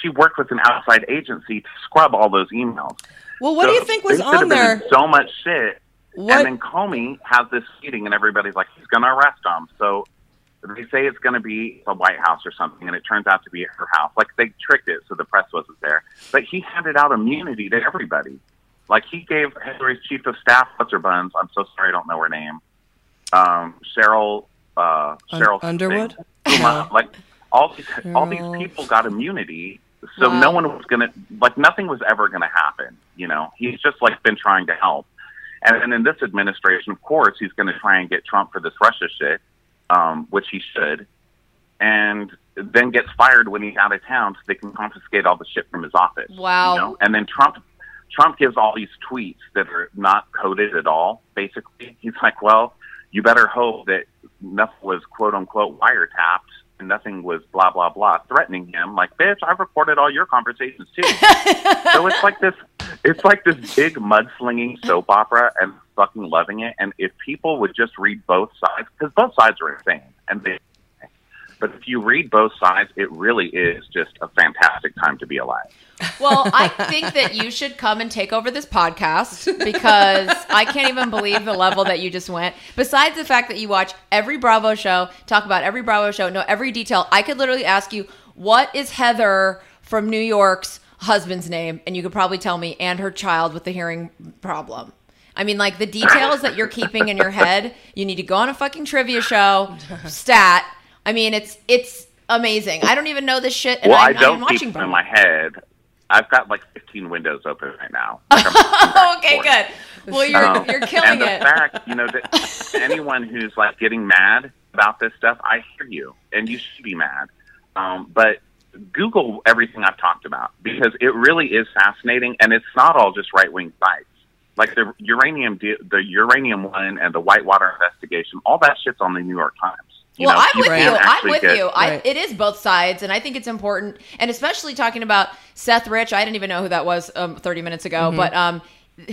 she worked with an outside agency to scrub all those emails. Well, what do you think was on there? So much shit. What? And then Comey has this meeting, and everybody's like, he's going to arrest him. So they say it's going to be the White House or something, and it turns out to be at her house. Like they tricked it so the press wasn't there. But he handed out immunity to everybody. Like he gave Hillary's chief of staff, what's her buns? I'm so sorry, I don't know her name. Um, Cheryl. Uh, Un- Cheryl Underwood? something. Huma, like all these all these people got immunity, so Wow. no one was gonna like nothing was ever gonna happen. You know, he's just like been trying to help. And then in this administration, of course, he's going to try and get Trump for this Russia shit, um, which he should, and then gets fired when he's out of town so they can confiscate all the shit from his office. Wow. You know? And then Trump Trump gives all these tweets that are not coded at all. Basically, he's like, "Well, you better hope that nothing was quote unquote wiretapped and nothing was blah blah blah," threatening him. Like, "Bitch, I've recorded all your conversations too." (laughs) so it's like this. It's like this big mudslinging soap opera, and fucking loving it. And if people would just read both sides, because both sides are insane, and they. But if you read both sides, it really is just a fantastic time to be alive. Well, I think that you should come and take over this podcast because I can't even believe the level that you just went. Besides the fact that you watch every Bravo show, talk about every Bravo show, know every detail, I could literally ask you, what is Heather from New York's husband's name? And you could probably tell me, and her child with the hearing problem. I mean, like the details that you're keeping in your head, you need to go on a fucking trivia show, stat. I mean, it's it's amazing. I don't even know this shit, and well, I'm, I don't I'm watching keep them in my head. I've got like 15 windows open right now. (laughs) Like, I'm looking back and okay, good. Well, you're Um, you're killing and the it. fact, you know, that (laughs) anyone who's like getting mad about this stuff, I hear you, and you should be mad. Um, but Google everything I've talked about because it really is fascinating, and it's not all just right wing sites. Like the uranium, the uranium one, and the Whitewater investigation, all that shit's on the New York Times. You well, know, I'm with you. I'm with get- you. I, Right. it is both sides, and I think it's important, and especially talking about Seth Rich. I didn't even know who that was um, 30 minutes ago, Mm-hmm. but um,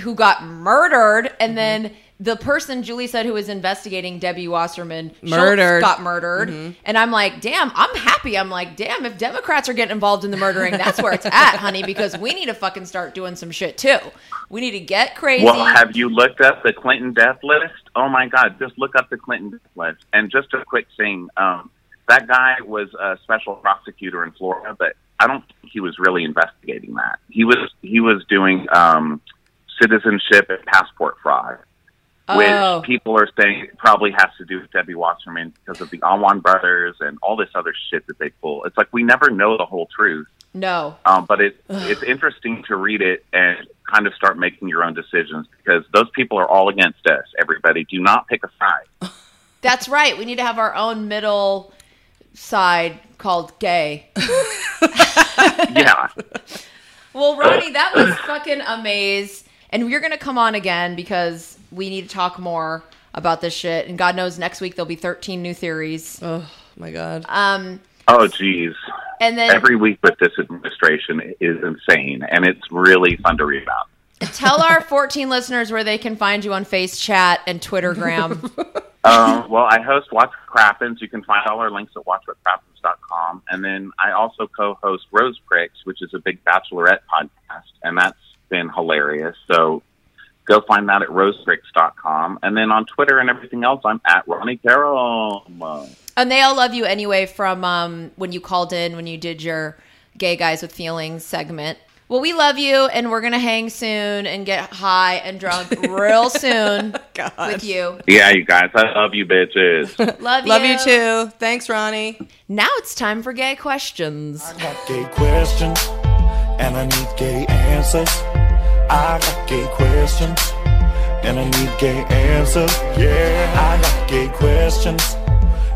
who got murdered, and then the person Julie said who was investigating Debbie Wasserman Schultz Murdered. got murdered, Mm-hmm. and I'm like, damn, I'm happy. I'm like, damn, if Democrats are getting involved in the murdering, that's where it's at, honey, because we need to fucking start doing some shit too. We need to get crazy. Well, have you looked up the Clinton death list? Oh my God, just look up the Clinton death list. And just a quick thing, um, that guy was a special prosecutor in Florida, but I don't think he was really investigating that. He was he was doing um, citizenship and passport fraud, which Oh. people are saying probably has to do with Debbie Wasserman because of the Awan brothers and all this other shit that they pull. It's like we never know the whole truth. no. Um, but it, it's interesting to read it and kind of start making your own decisions because those people are all against us. Everybody, do not pick a side. (laughs) That's right. We need to have our own middle side called gay. (laughs) yeah. (laughs) Well, Ronnie, that was fucking amaze. And we're gonna come on again because we need to talk more about this shit. And God knows next week there'll be 13 new theories. Oh my god. Um, Oh, geez. and then Every week with this administration is insane, and it's really fun to read about. tell our 14 listeners where they can find you on Face Chat and Twittergram. Uh, (laughs) (laughs) well, I host Watch What Crappens. You can find all our links at watchwhatcrappens.com. And then I also co-host Rose Pricks, which is a big bachelorette podcast, and that's been hilarious. So go find that at rosepricks.com. And then on Twitter and everything else, I'm at Ronnie Karam. And they all love you anyway from um, when you called in when you did your Gay Guys with Feelings segment. Well, we love you, and we're gonna hang soon and get high and drunk real (laughs) soon God. with you. yeah, you guys, I love you bitches. (laughs) Love you. Love you too. Thanks, Ronnie. Now it's time for gay questions. got gay questions and I need gay answers. I got gay questions and I need gay answers. Yeah, I got gay questions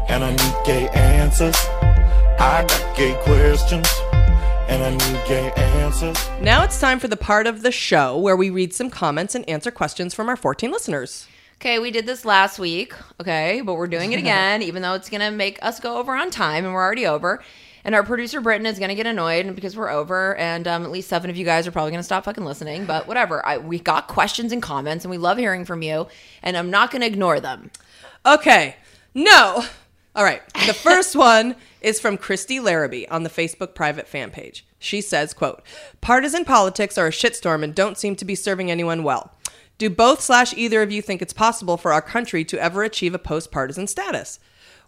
and I need gay answers. I got gay questions and I need gay answers. Now it's time for the part of the show where we read some comments and answer questions from our 14 listeners. Okay, we did this last week, okay, but we're doing it (laughs) again, even though it's gonna make us go over on time, and we're already over. And our producer Britton is gonna get annoyed because we're over, and um, at least seven of you guys are probably gonna stop fucking listening. But whatever, I, we got questions and comments, and we love hearing from you, and I'm not gonna ignore them. Okay. No. All right. The first (laughs) one is from Christy Larrabee on the Facebook private fan page. She says, quote, partisan politics are a shitstorm and don't seem to be serving anyone well. Do both slash either of you think it's possible for our country to ever achieve a post-partisan status?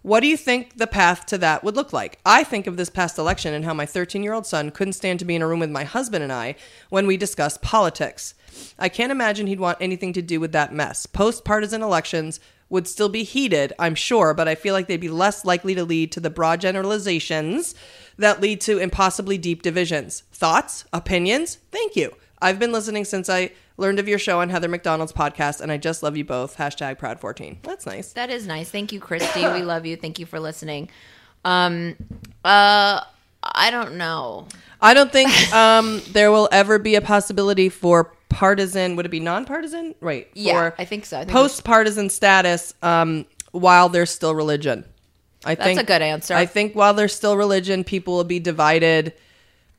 What do you think the path to that would look like? I think of this past election and how my 13 year old son couldn't stand to be in a room with my husband and I when we discussed politics. I can't imagine he'd want anything to do with that mess. Post partisan elections would still be heated, I'm sure, but I feel like they'd be less likely to lead to the broad generalizations that lead to impossibly deep divisions. Thoughts? Opinions? Thank you. I've been listening since I learned of your show on Heather McDonald's podcast, and I just love you both. Hashtag Proud14. That's nice. That is nice. Thank you, Christy. we love you. Thank you for listening. Um, uh, I don't know. I don't think um, there will ever be a possibility for partisan. Would it be nonpartisan? Right. Yeah, for I think so. I think Post partisan status um, while there's still religion. I think That's think a good answer. I think while there's still religion, people will be divided.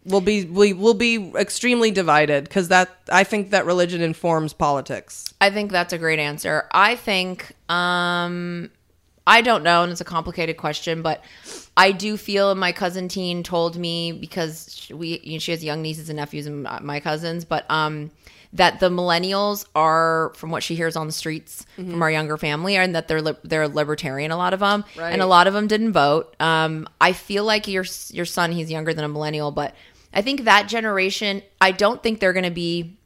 Will be we will be extremely divided because that I think that religion informs politics. I think that's a great answer. I think um I don't know, and it's a complicated question, but I do feel and my cousin Teen told me because she- we you know, she has young nieces and nephews and my- my cousins, but um that the millennials are from what she hears on the streets from our younger family and that they're li- they're libertarian a lot of them and a lot of them didn't vote um i feel like your your son he's younger than a millennial but i think that generation i don't think they're going to be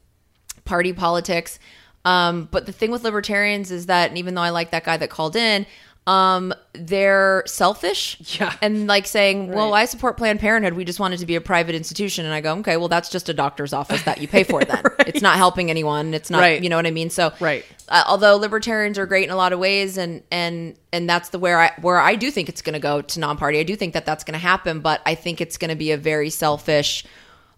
party politics. Um, but the thing with libertarians is that, even though I like that guy that called in, um, they're selfish. Yeah. And like saying, well, I support Planned Parenthood. We just want it to be a private institution. And I go, okay, well, that's just a doctor's office that you pay for (laughs) then. It's not helping anyone. It's not, Right. you know what I mean? So, Right. uh, although libertarians are great in a lot of ways and and and that's the where I where I do think it's going to go to non-party. I do think that that's going to happen, but I think it's going to be a very selfish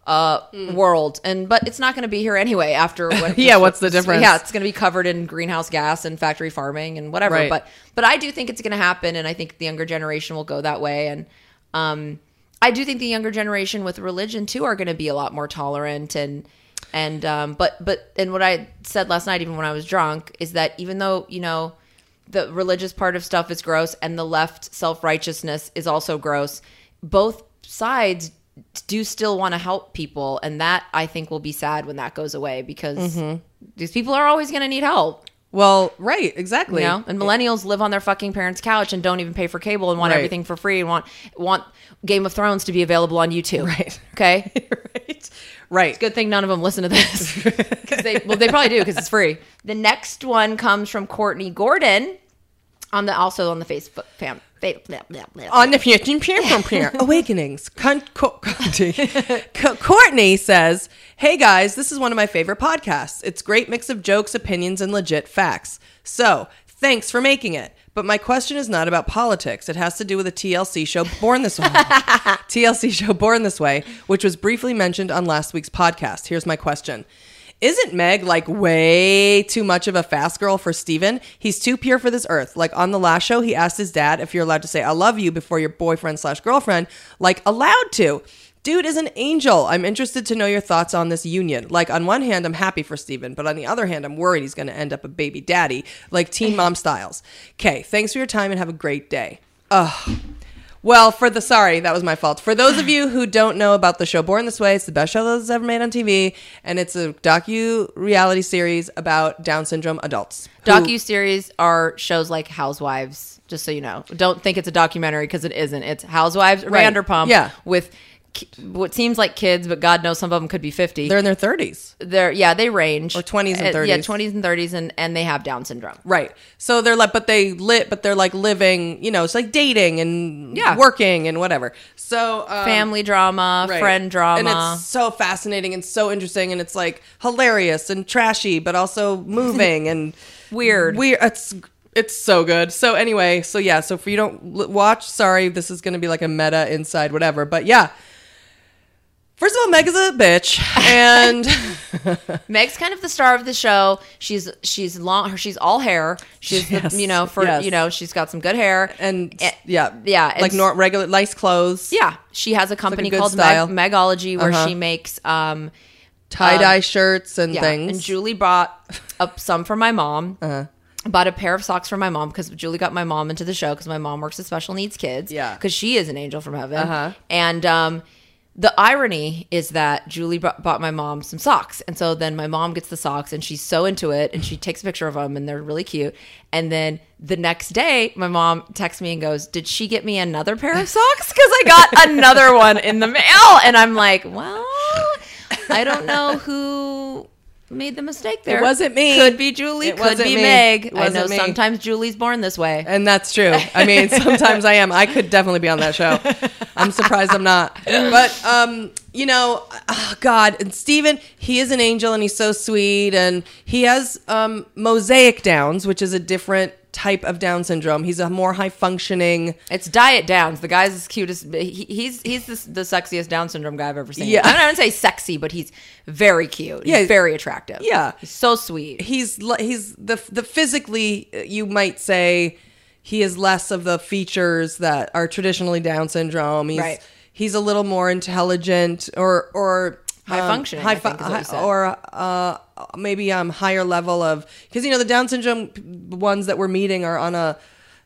uh world and but it's not going to be here anyway after (laughs) what, Yeah, what's the difference? yeah it's going to be covered in greenhouse gas and factory farming and whatever Right. but but i do think it's going to happen and i think the younger generation will go that way and um i do think the younger generation with religion too are going to be a lot more tolerant and and um but but and what i said last night even when i was drunk is that even though you know the religious part of stuff is gross and the left self-righteousness is also gross both sides do still want to help people and that i think will be sad when that goes away because Mm-hmm. these people are always going to need help Well, right, exactly. you know and millennials live on their fucking parents couch and don't even pay for cable and want Right. everything for free and want want game of thrones to be available on youtube Right. okay (laughs) right, right. good thing none of them listen to this (laughs) 'Cause they well they probably do because it's free the next one comes from courtney gordon on the also on the facebook fam on the future from here. (laughs) Awakenings. Con- Co- Co- Courtney says, "Hey guys, this is one of my favorite podcasts. It's great mix of jokes, opinions, and legit facts. So." Thanks for making it. but my question is not about politics. It has to do with a TLC show Born This Way. (laughs) TLC show Born This Way, which was briefly mentioned on last week's podcast. Here's my question. Isn't Meg like way too much of a fast girl for Steven? He's too pure for this earth. Like on the last show, he asked his dad if you're allowed to say I love you before your boyfriend slash girlfriend, like allowed to. Dude is an angel. I'm interested to know your thoughts on this union. Like on one hand, I'm happy for Steven, but on the other hand, I'm worried he's gonna end up a baby daddy, like teen (laughs) mom styles. Okay, thanks for your time and have a great day. Ugh. Well, for the sorry, that was my fault. For those of you who don't know about the show Born This Way, it's the best show that's ever made on TV, and it's a docu reality series about Down syndrome adults. who- Docu series are shows like Housewives. Just so you know, don't think it's a documentary because it isn't. It's Housewives, Right. Vanderpump, Yeah. with what seems like kids, but God knows some of them could be fifty. they're in their thirties, They're yeah, they range Or 20s and 30s. Yeah, twenties and thirties, and and they have Down syndrome. right? So they're like, but they lit, but they're like living. You know, it's like dating and Yeah. working and whatever. So um, Family drama, Right. friend drama. And it's so fascinating and so interesting and it's like hilarious and trashy, but also moving and (laughs) Weird. Weird. It's it's so good. So anyway, so yeah, so if you don't l- watch, sorry, this is going to be like a meta inside whatever, but yeah. First of all, Meg is a bitch, and (laughs) Meg's kind of the star of the show. She's she's long. She's all hair. She's Yes, the, you know for yes. you know she's got some good hair and yeah, yeah, like nor- regular nice clothes, Yeah, she has a company good called style. Meg- Megology where Uh-huh. she makes um tie dye shirts and yeah. things. And Julie bought up some for my mom. Uh-huh. Bought a pair of socks for my mom because Julie got my mom into the show because my mom works with special needs kids. Yeah. because she is an angel from heaven. Uh-huh. And um, the irony is that Julie brought, bought my mom some socks, and so then my mom gets the socks, and she's so into it, and she takes a picture of them, and they're really cute. And then the next day, my mom texts me and goes, "Did she get me another pair of socks? Because I got (laughs) another one in the mail." And I'm like, "Well, I don't know who." Made the mistake there. It wasn't me. Could be Julie. It could wasn't be me. Meg. It I know me. sometimes Julie's born this way. And that's true. I mean, (laughs) sometimes I am. I could definitely be on that show. I'm surprised I'm not. But um, you know, oh God, and Steven, he is an angel and he's so sweet and he has um mosaic downs, which is a different type of Down syndrome. He's a more high functioning It's Diet Downs. The guy's as cute as he, he's he's the, the sexiest Down syndrome guy I've ever seen. Yeah. I don't say sexy, but he's very cute. He's Yeah. very attractive. Yeah. he's so sweet. he's he's the the physically you might say he has less of the features that are traditionally Down syndrome. He's Right. he's a little more intelligent or or High um, functioning, high I think is what you said. or uh, maybe um higher level of because you know the Down syndrome ones that we're meeting are on a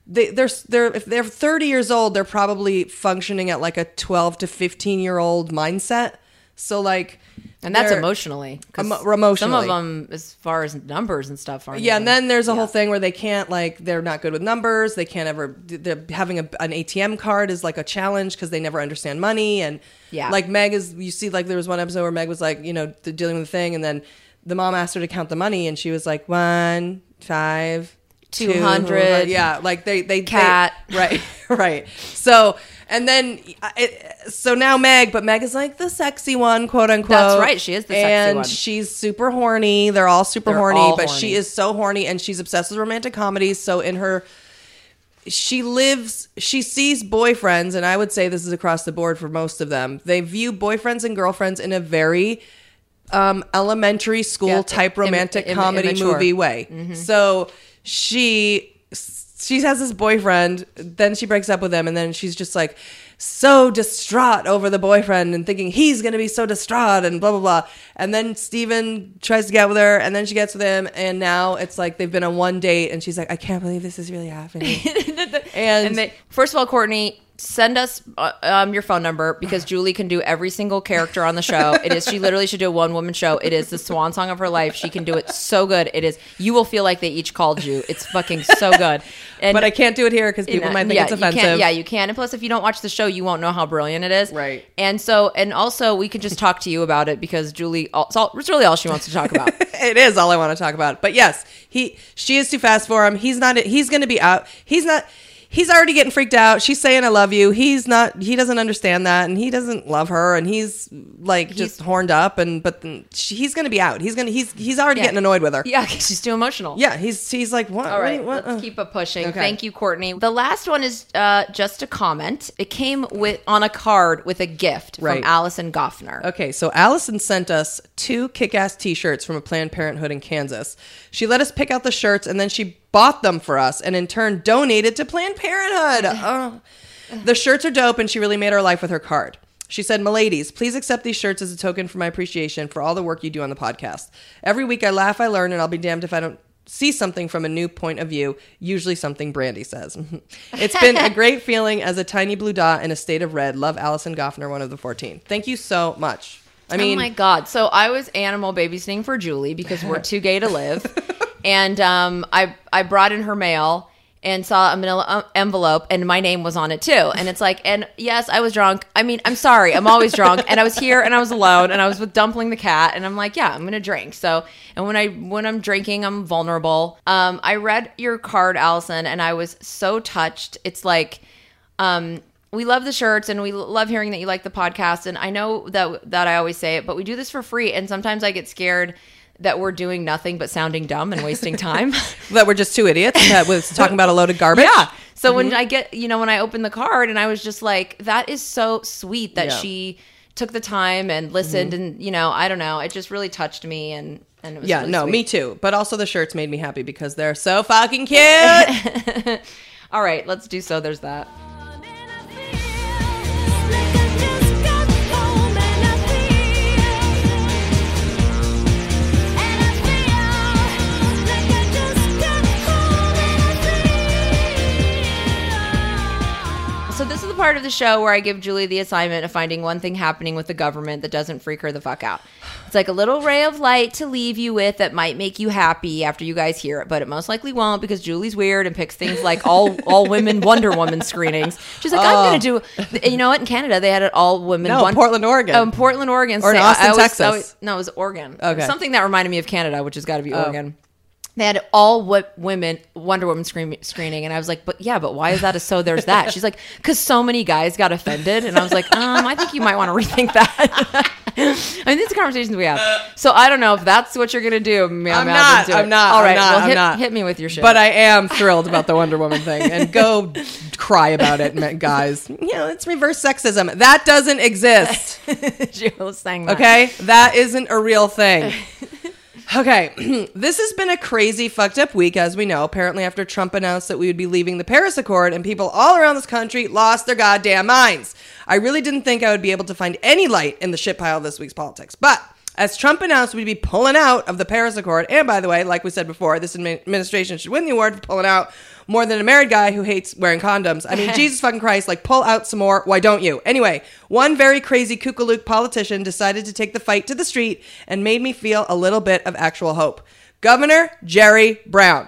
they, they're they're if they're 30 years old they're probably functioning at like a 12 to 15 year old mindset so like And that's emotionally. 'cause Emo- Some of them, as far as numbers and stuff, aren't. Yeah, and then there's a yeah. whole thing where they can't like they're not good with numbers. They can't ever. They're having a, an ATM card is like a challenge because they never understand money and Yeah. Like Meg is. You see, like there was one episode where Meg was like, you know, dealing with the thing, and then the mom asked her to count the money, and she was like one five. two, 200, yeah, like they they cat. they- right, (laughs) right. (laughs) So and then it, so now Meg, but Meg is like the sexy one, quote unquote. That's right, she is the sexy one. and one. she's super horny. They're all super They're horny, all but horny. she is so horny and she's obsessed with romantic comedies. So in her she lives she sees boyfriends and I would say this is across the board for most of them. They view boyfriends and girlfriends in a very um, elementary school Yeah, type romantic im- comedy immature. movie way. So she she has this boyfriend, then she breaks up with him, and then she's just like so distraught over the boyfriend and thinking he's gonna be so distraught and blah blah blah. And then Steven tries to get with her, and then she gets with him, and now it's like they've been on one date, and she's like, I can't believe this is really happening. (laughs) and And they, first of all, Courtney, send us uh, um, your phone number because Julie can do every single character on the show. It is she literally should do a one woman show. It is the swan song of her life. She can do it so good. It is you will feel like they each called you. It's fucking so good. And but I can't do it here because people and, might think yeah, it's you offensive. can't- yeah, you can. And plus, if you don't watch the show, you won't know how brilliant it is. Right. And so, and also, we could just talk to you about it because Julie, it's, all, it's really all she wants to talk about. (laughs) it is all I want to talk about. But yes, he she is too fast for him. He's not. He's going to be out. He's not. He's already getting freaked out. She's saying I love you. He's not he doesn't understand that and he doesn't love her and he's like just horned up and but then she, he's going to be out. He's going to he's he's already Yeah. getting annoyed with her. Yeah, she's too emotional. Yeah, he's he's like what? All right, what- let's uh. keep it pushing. Okay. Thank you, Courtney. The last one is uh, just a comment. It came with on a card with a gift Right. from Allison Goffner. Okay, so Allison sent us two kick ass t shirts from a Planned Parenthood in Kansas. She let us pick out the shirts and then she bought them for us and in turn donated to Planned Parenthood. (sighs) Oh. The shirts are dope and she really made our life with her card. She said, Miladies, please accept these shirts as a token for my appreciation for all the work you do on the podcast. Every week I laugh, I learn, and I'll be damned if I don't see something from a new point of view, usually something Brandy says. (laughs) it's been a great feeling as a tiny blue dot in a state of red. Love Allison Goffner, one of the 14. Thank you so much. I oh mean, oh my god! So I was animal babysitting for Julie because we're too gay to live, (laughs) and um, I I brought in her mail and saw a manila uh, envelope and my name was on it too. And it's like, and yes, I was drunk. I mean, I'm sorry, I'm always drunk. And I was here and I was alone and I was with Dumpling the cat and I'm like, yeah, I'm gonna drink. So and when I when I'm drinking, I'm vulnerable. Um, I read your card, Allison, and I was so touched. It's like um we love the shirts and we love hearing that you like the podcast and i know that that i always say it but we do this for free and sometimes i get scared that we're doing nothing but sounding dumb and wasting time (laughs) that we're just two idiots that was talking about a load of garbage. yeah so Mm-hmm. when i get you know when i opened the card and i was just like that is so sweet that Yeah. she took the time and listened and you know i don't know it just really touched me and and it was Yeah, really no, sweet. me too. But also the shirts made me happy because they're so fucking cute. (laughs) all right let's do so there's that the part of the show where I give Julie the assignment of finding one thing happening with the government that doesn't freak her the fuck out. It's like a little ray of light to leave you with that might make you happy after you guys hear it, but it most likely won't because Julie's weird and picks things like all all women Wonder Woman screenings. She's like, I'm gonna oh. do. You know what? In Canada, they had it all women. Oh. No, Portland, Oregon. Oh, in Portland, Oregon. Or Say- Austin, I Texas. I no, it was Oregon. Okay. Oh. something that reminded me of Canada, which has got to be oh. Oregon. They had all what women Wonder Woman screen- screening, and I was like, "But yeah, but why is that a so?" There's that. She's like, "Cause so many guys got offended," and I was like, "Um, I think you might want to rethink that." (laughs) I mean, these are conversations we have. So I don't know if that's what you're gonna do. Meow, I'm meow, not. I'm not. All I'm not, well, I'm hit, not. hit me with your shit. But I am thrilled about the Wonder Woman thing. And go cry about it, guys. You know, it's reverse sexism. That doesn't exist. (laughs) Sang that. Okay? That isn't a real thing. (laughs) Okay, (clears throat) this has been a crazy, fucked up week, as we know. Apparently, after Trump announced that we would be leaving the Paris Accord, and people all around this country lost their goddamn minds. I really didn't think I would be able to find any light in the shit pile of this week's politics. But as Trump announced we'd be pulling out of the Paris Accord, and by the way, like we said before, this administration should win the award for pulling out more than a married guy who hates wearing condoms. I mean, (laughs) Jesus fucking Christ, like pull out some more. Why don't you? Anyway, one very crazy kookalook politician decided to take the fight to the street and made me feel a little bit of actual hope. Governor Jerry Brown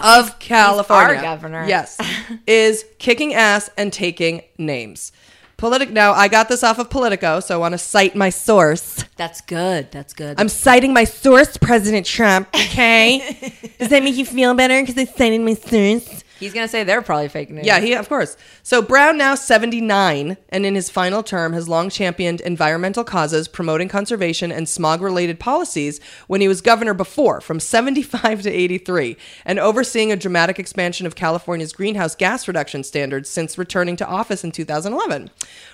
of California. governor. Yes. (laughs) is kicking ass and taking names. Politic now I got this off of Politico, so I want to cite my source. That's good. That's good. I'm citing my source, President Trump. Okay, (laughs) does that make you feel better because I cited my source? He's gonna say they're probably fake news. Yeah, he of course. So Brown now 79 and in his final term has long championed environmental causes, promoting conservation and smog-related policies when he was governor before from 75 (laughs) to 83 and overseeing a dramatic expansion of California's greenhouse gas reduction standards since returning to office in 2011.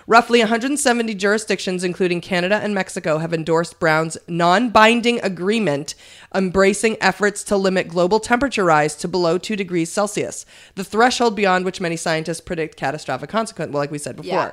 Roughly 170 jurisdictions including Canada and Mexico have endorsed Brown's non-binding agreement embracing efforts to limit global temperature rise to below 2 degrees Celsius, the threshold beyond which many scientists predict catastrophic consequences, well, like we said before. Yeah.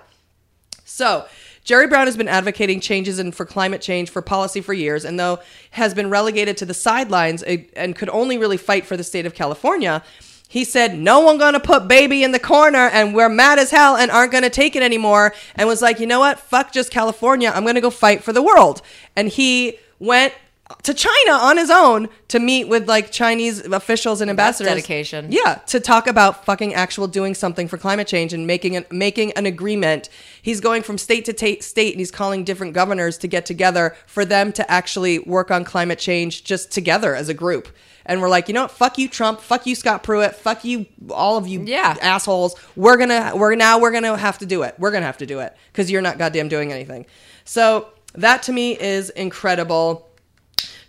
So, Jerry Brown has been advocating changes in for climate change for policy for years, and though has been relegated to the sidelines eh, and could only really fight for the state of California, he said, "No one gonna put baby in the corner, and we're mad as hell and aren't gonna take it anymore." And was like, "You know what? Fuck just California. I'm gonna go fight for the world." And he went to China on his own to meet with like Chinese officials and ambassadors. dedication. Yeah, to talk about fucking actual doing something for climate change and making an making an agreement. He's going from state to ta- state and he's calling different governors to get together for them to actually work on climate change just together as a group. and we're like, you know what? Fuck you, Trump. Fuck you, Scott Pruitt. Fuck you, all of you Yeah. assholes. We're gonna we're now we're gonna have to do it. We're gonna have to do it because you're not goddamn doing anything. So that to me is incredible.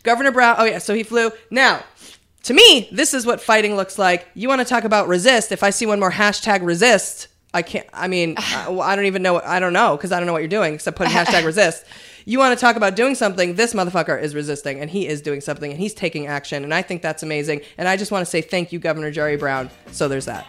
Governor Brown. Oh yeah, so he flew. Now, to me, this is what fighting looks like. You want to talk about resist? If I see one more hashtag resist, I can't. I mean, (sighs) I, I don't even know. What, I don't know because I don't know what you're doing except putting (laughs) hashtag resist. You want to talk about doing something? This motherfucker is resisting, and he is doing something, and he's taking action, and I think that's amazing. And I just want to say thank you, Governor Jerry Brown. So there's that.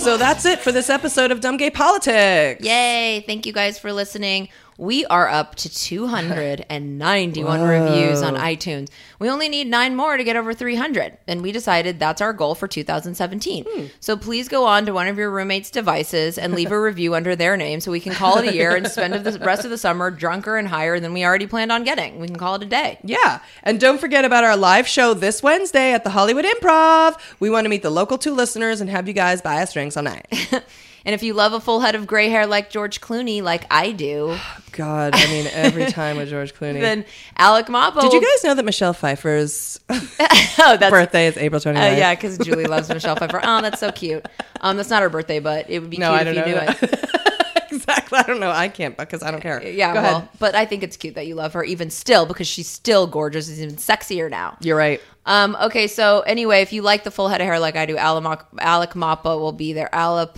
So that's it for this episode of Dumb Gay Politics. Yay! Thank you guys for listening. We are up to 291 (laughs) reviews on iTunes. We only need nine more to get over 300, and we decided that's our goal for 2017. Hmm. So please go on to one of your roommates' devices and leave a (laughs) review under their name so we can call it a year and spend the rest of the summer drunker and higher than we already planned on getting. We can call it a day. Yeah. And don't forget about our live show this Wednesday at the Hollywood Improv. We want to meet the local two listeners and have you guys buy us drinks all night. (laughs) And if you love a full head of gray hair like George Clooney, like I do, (sighs) God, I mean, every time with George (laughs) Clooney. then Alec Mapa. Did you guys know that Michelle Pfeiffer's (laughs) oh, (laughs) birthday is April 29th? Uh, yeah, because Julie loves Michelle Pfeiffer. Oh, that's so cute. Um, that's not her birthday, but it would be No, cute I if you know knew it. (laughs) exactly. I don't know. I can't because I don't care. Yeah, Go well, ahead. but I think it's cute that you love her even still because she's still gorgeous. She's even sexier now. You're right. Um, okay, so anyway, if you like the full head of hair like I do, Alec, Alec Mapa will be there. Alec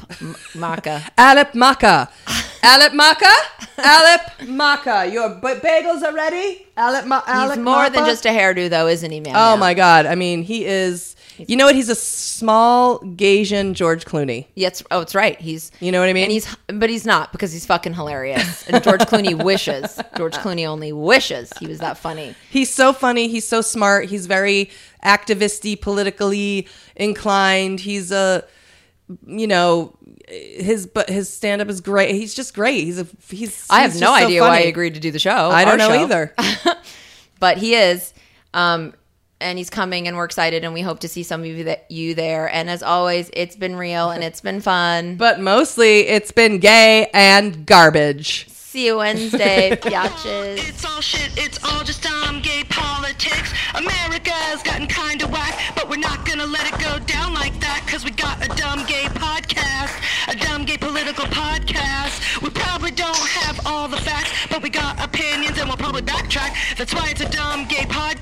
Maka. (laughs) Alep Maka. Alep Maka? Alep Maka. Your b- bagels are ready? Ma- Alec He's more than just a hairdo, though, isn't he, man? Oh my God. I mean, he is. You know what? He's a small Gaysian George Clooney. Yes. it's, oh, it's right. He's You know what I mean? and he's but he's not because he's fucking hilarious. And George Clooney (laughs) wishes. George Clooney only wishes he was that funny. He's so funny. He's so smart. He's very activisty, politically inclined. He's a, you know, his but his stand up is great. He's just great. He's a he's. I have he's no just so idea why he agreed to do the show. I don't know show. either. (laughs) but he is. Um, and he's coming, and we're excited, and we hope to see some of you, that, you there. And as always, it's been real and it's been fun. (laughs) But mostly, it's been gay and garbage. See you Wednesday, (laughs) biatches. It's all shit, it's all just dumb gay politics. America's gotten kinda whack, but we're not gonna let it go down like that, cause we got a dumb gay podcast, a dumb gay political podcast. We probably don't have all the facts, but we got opinions and we'll probably backtrack. That's why it's a dumb gay podcast,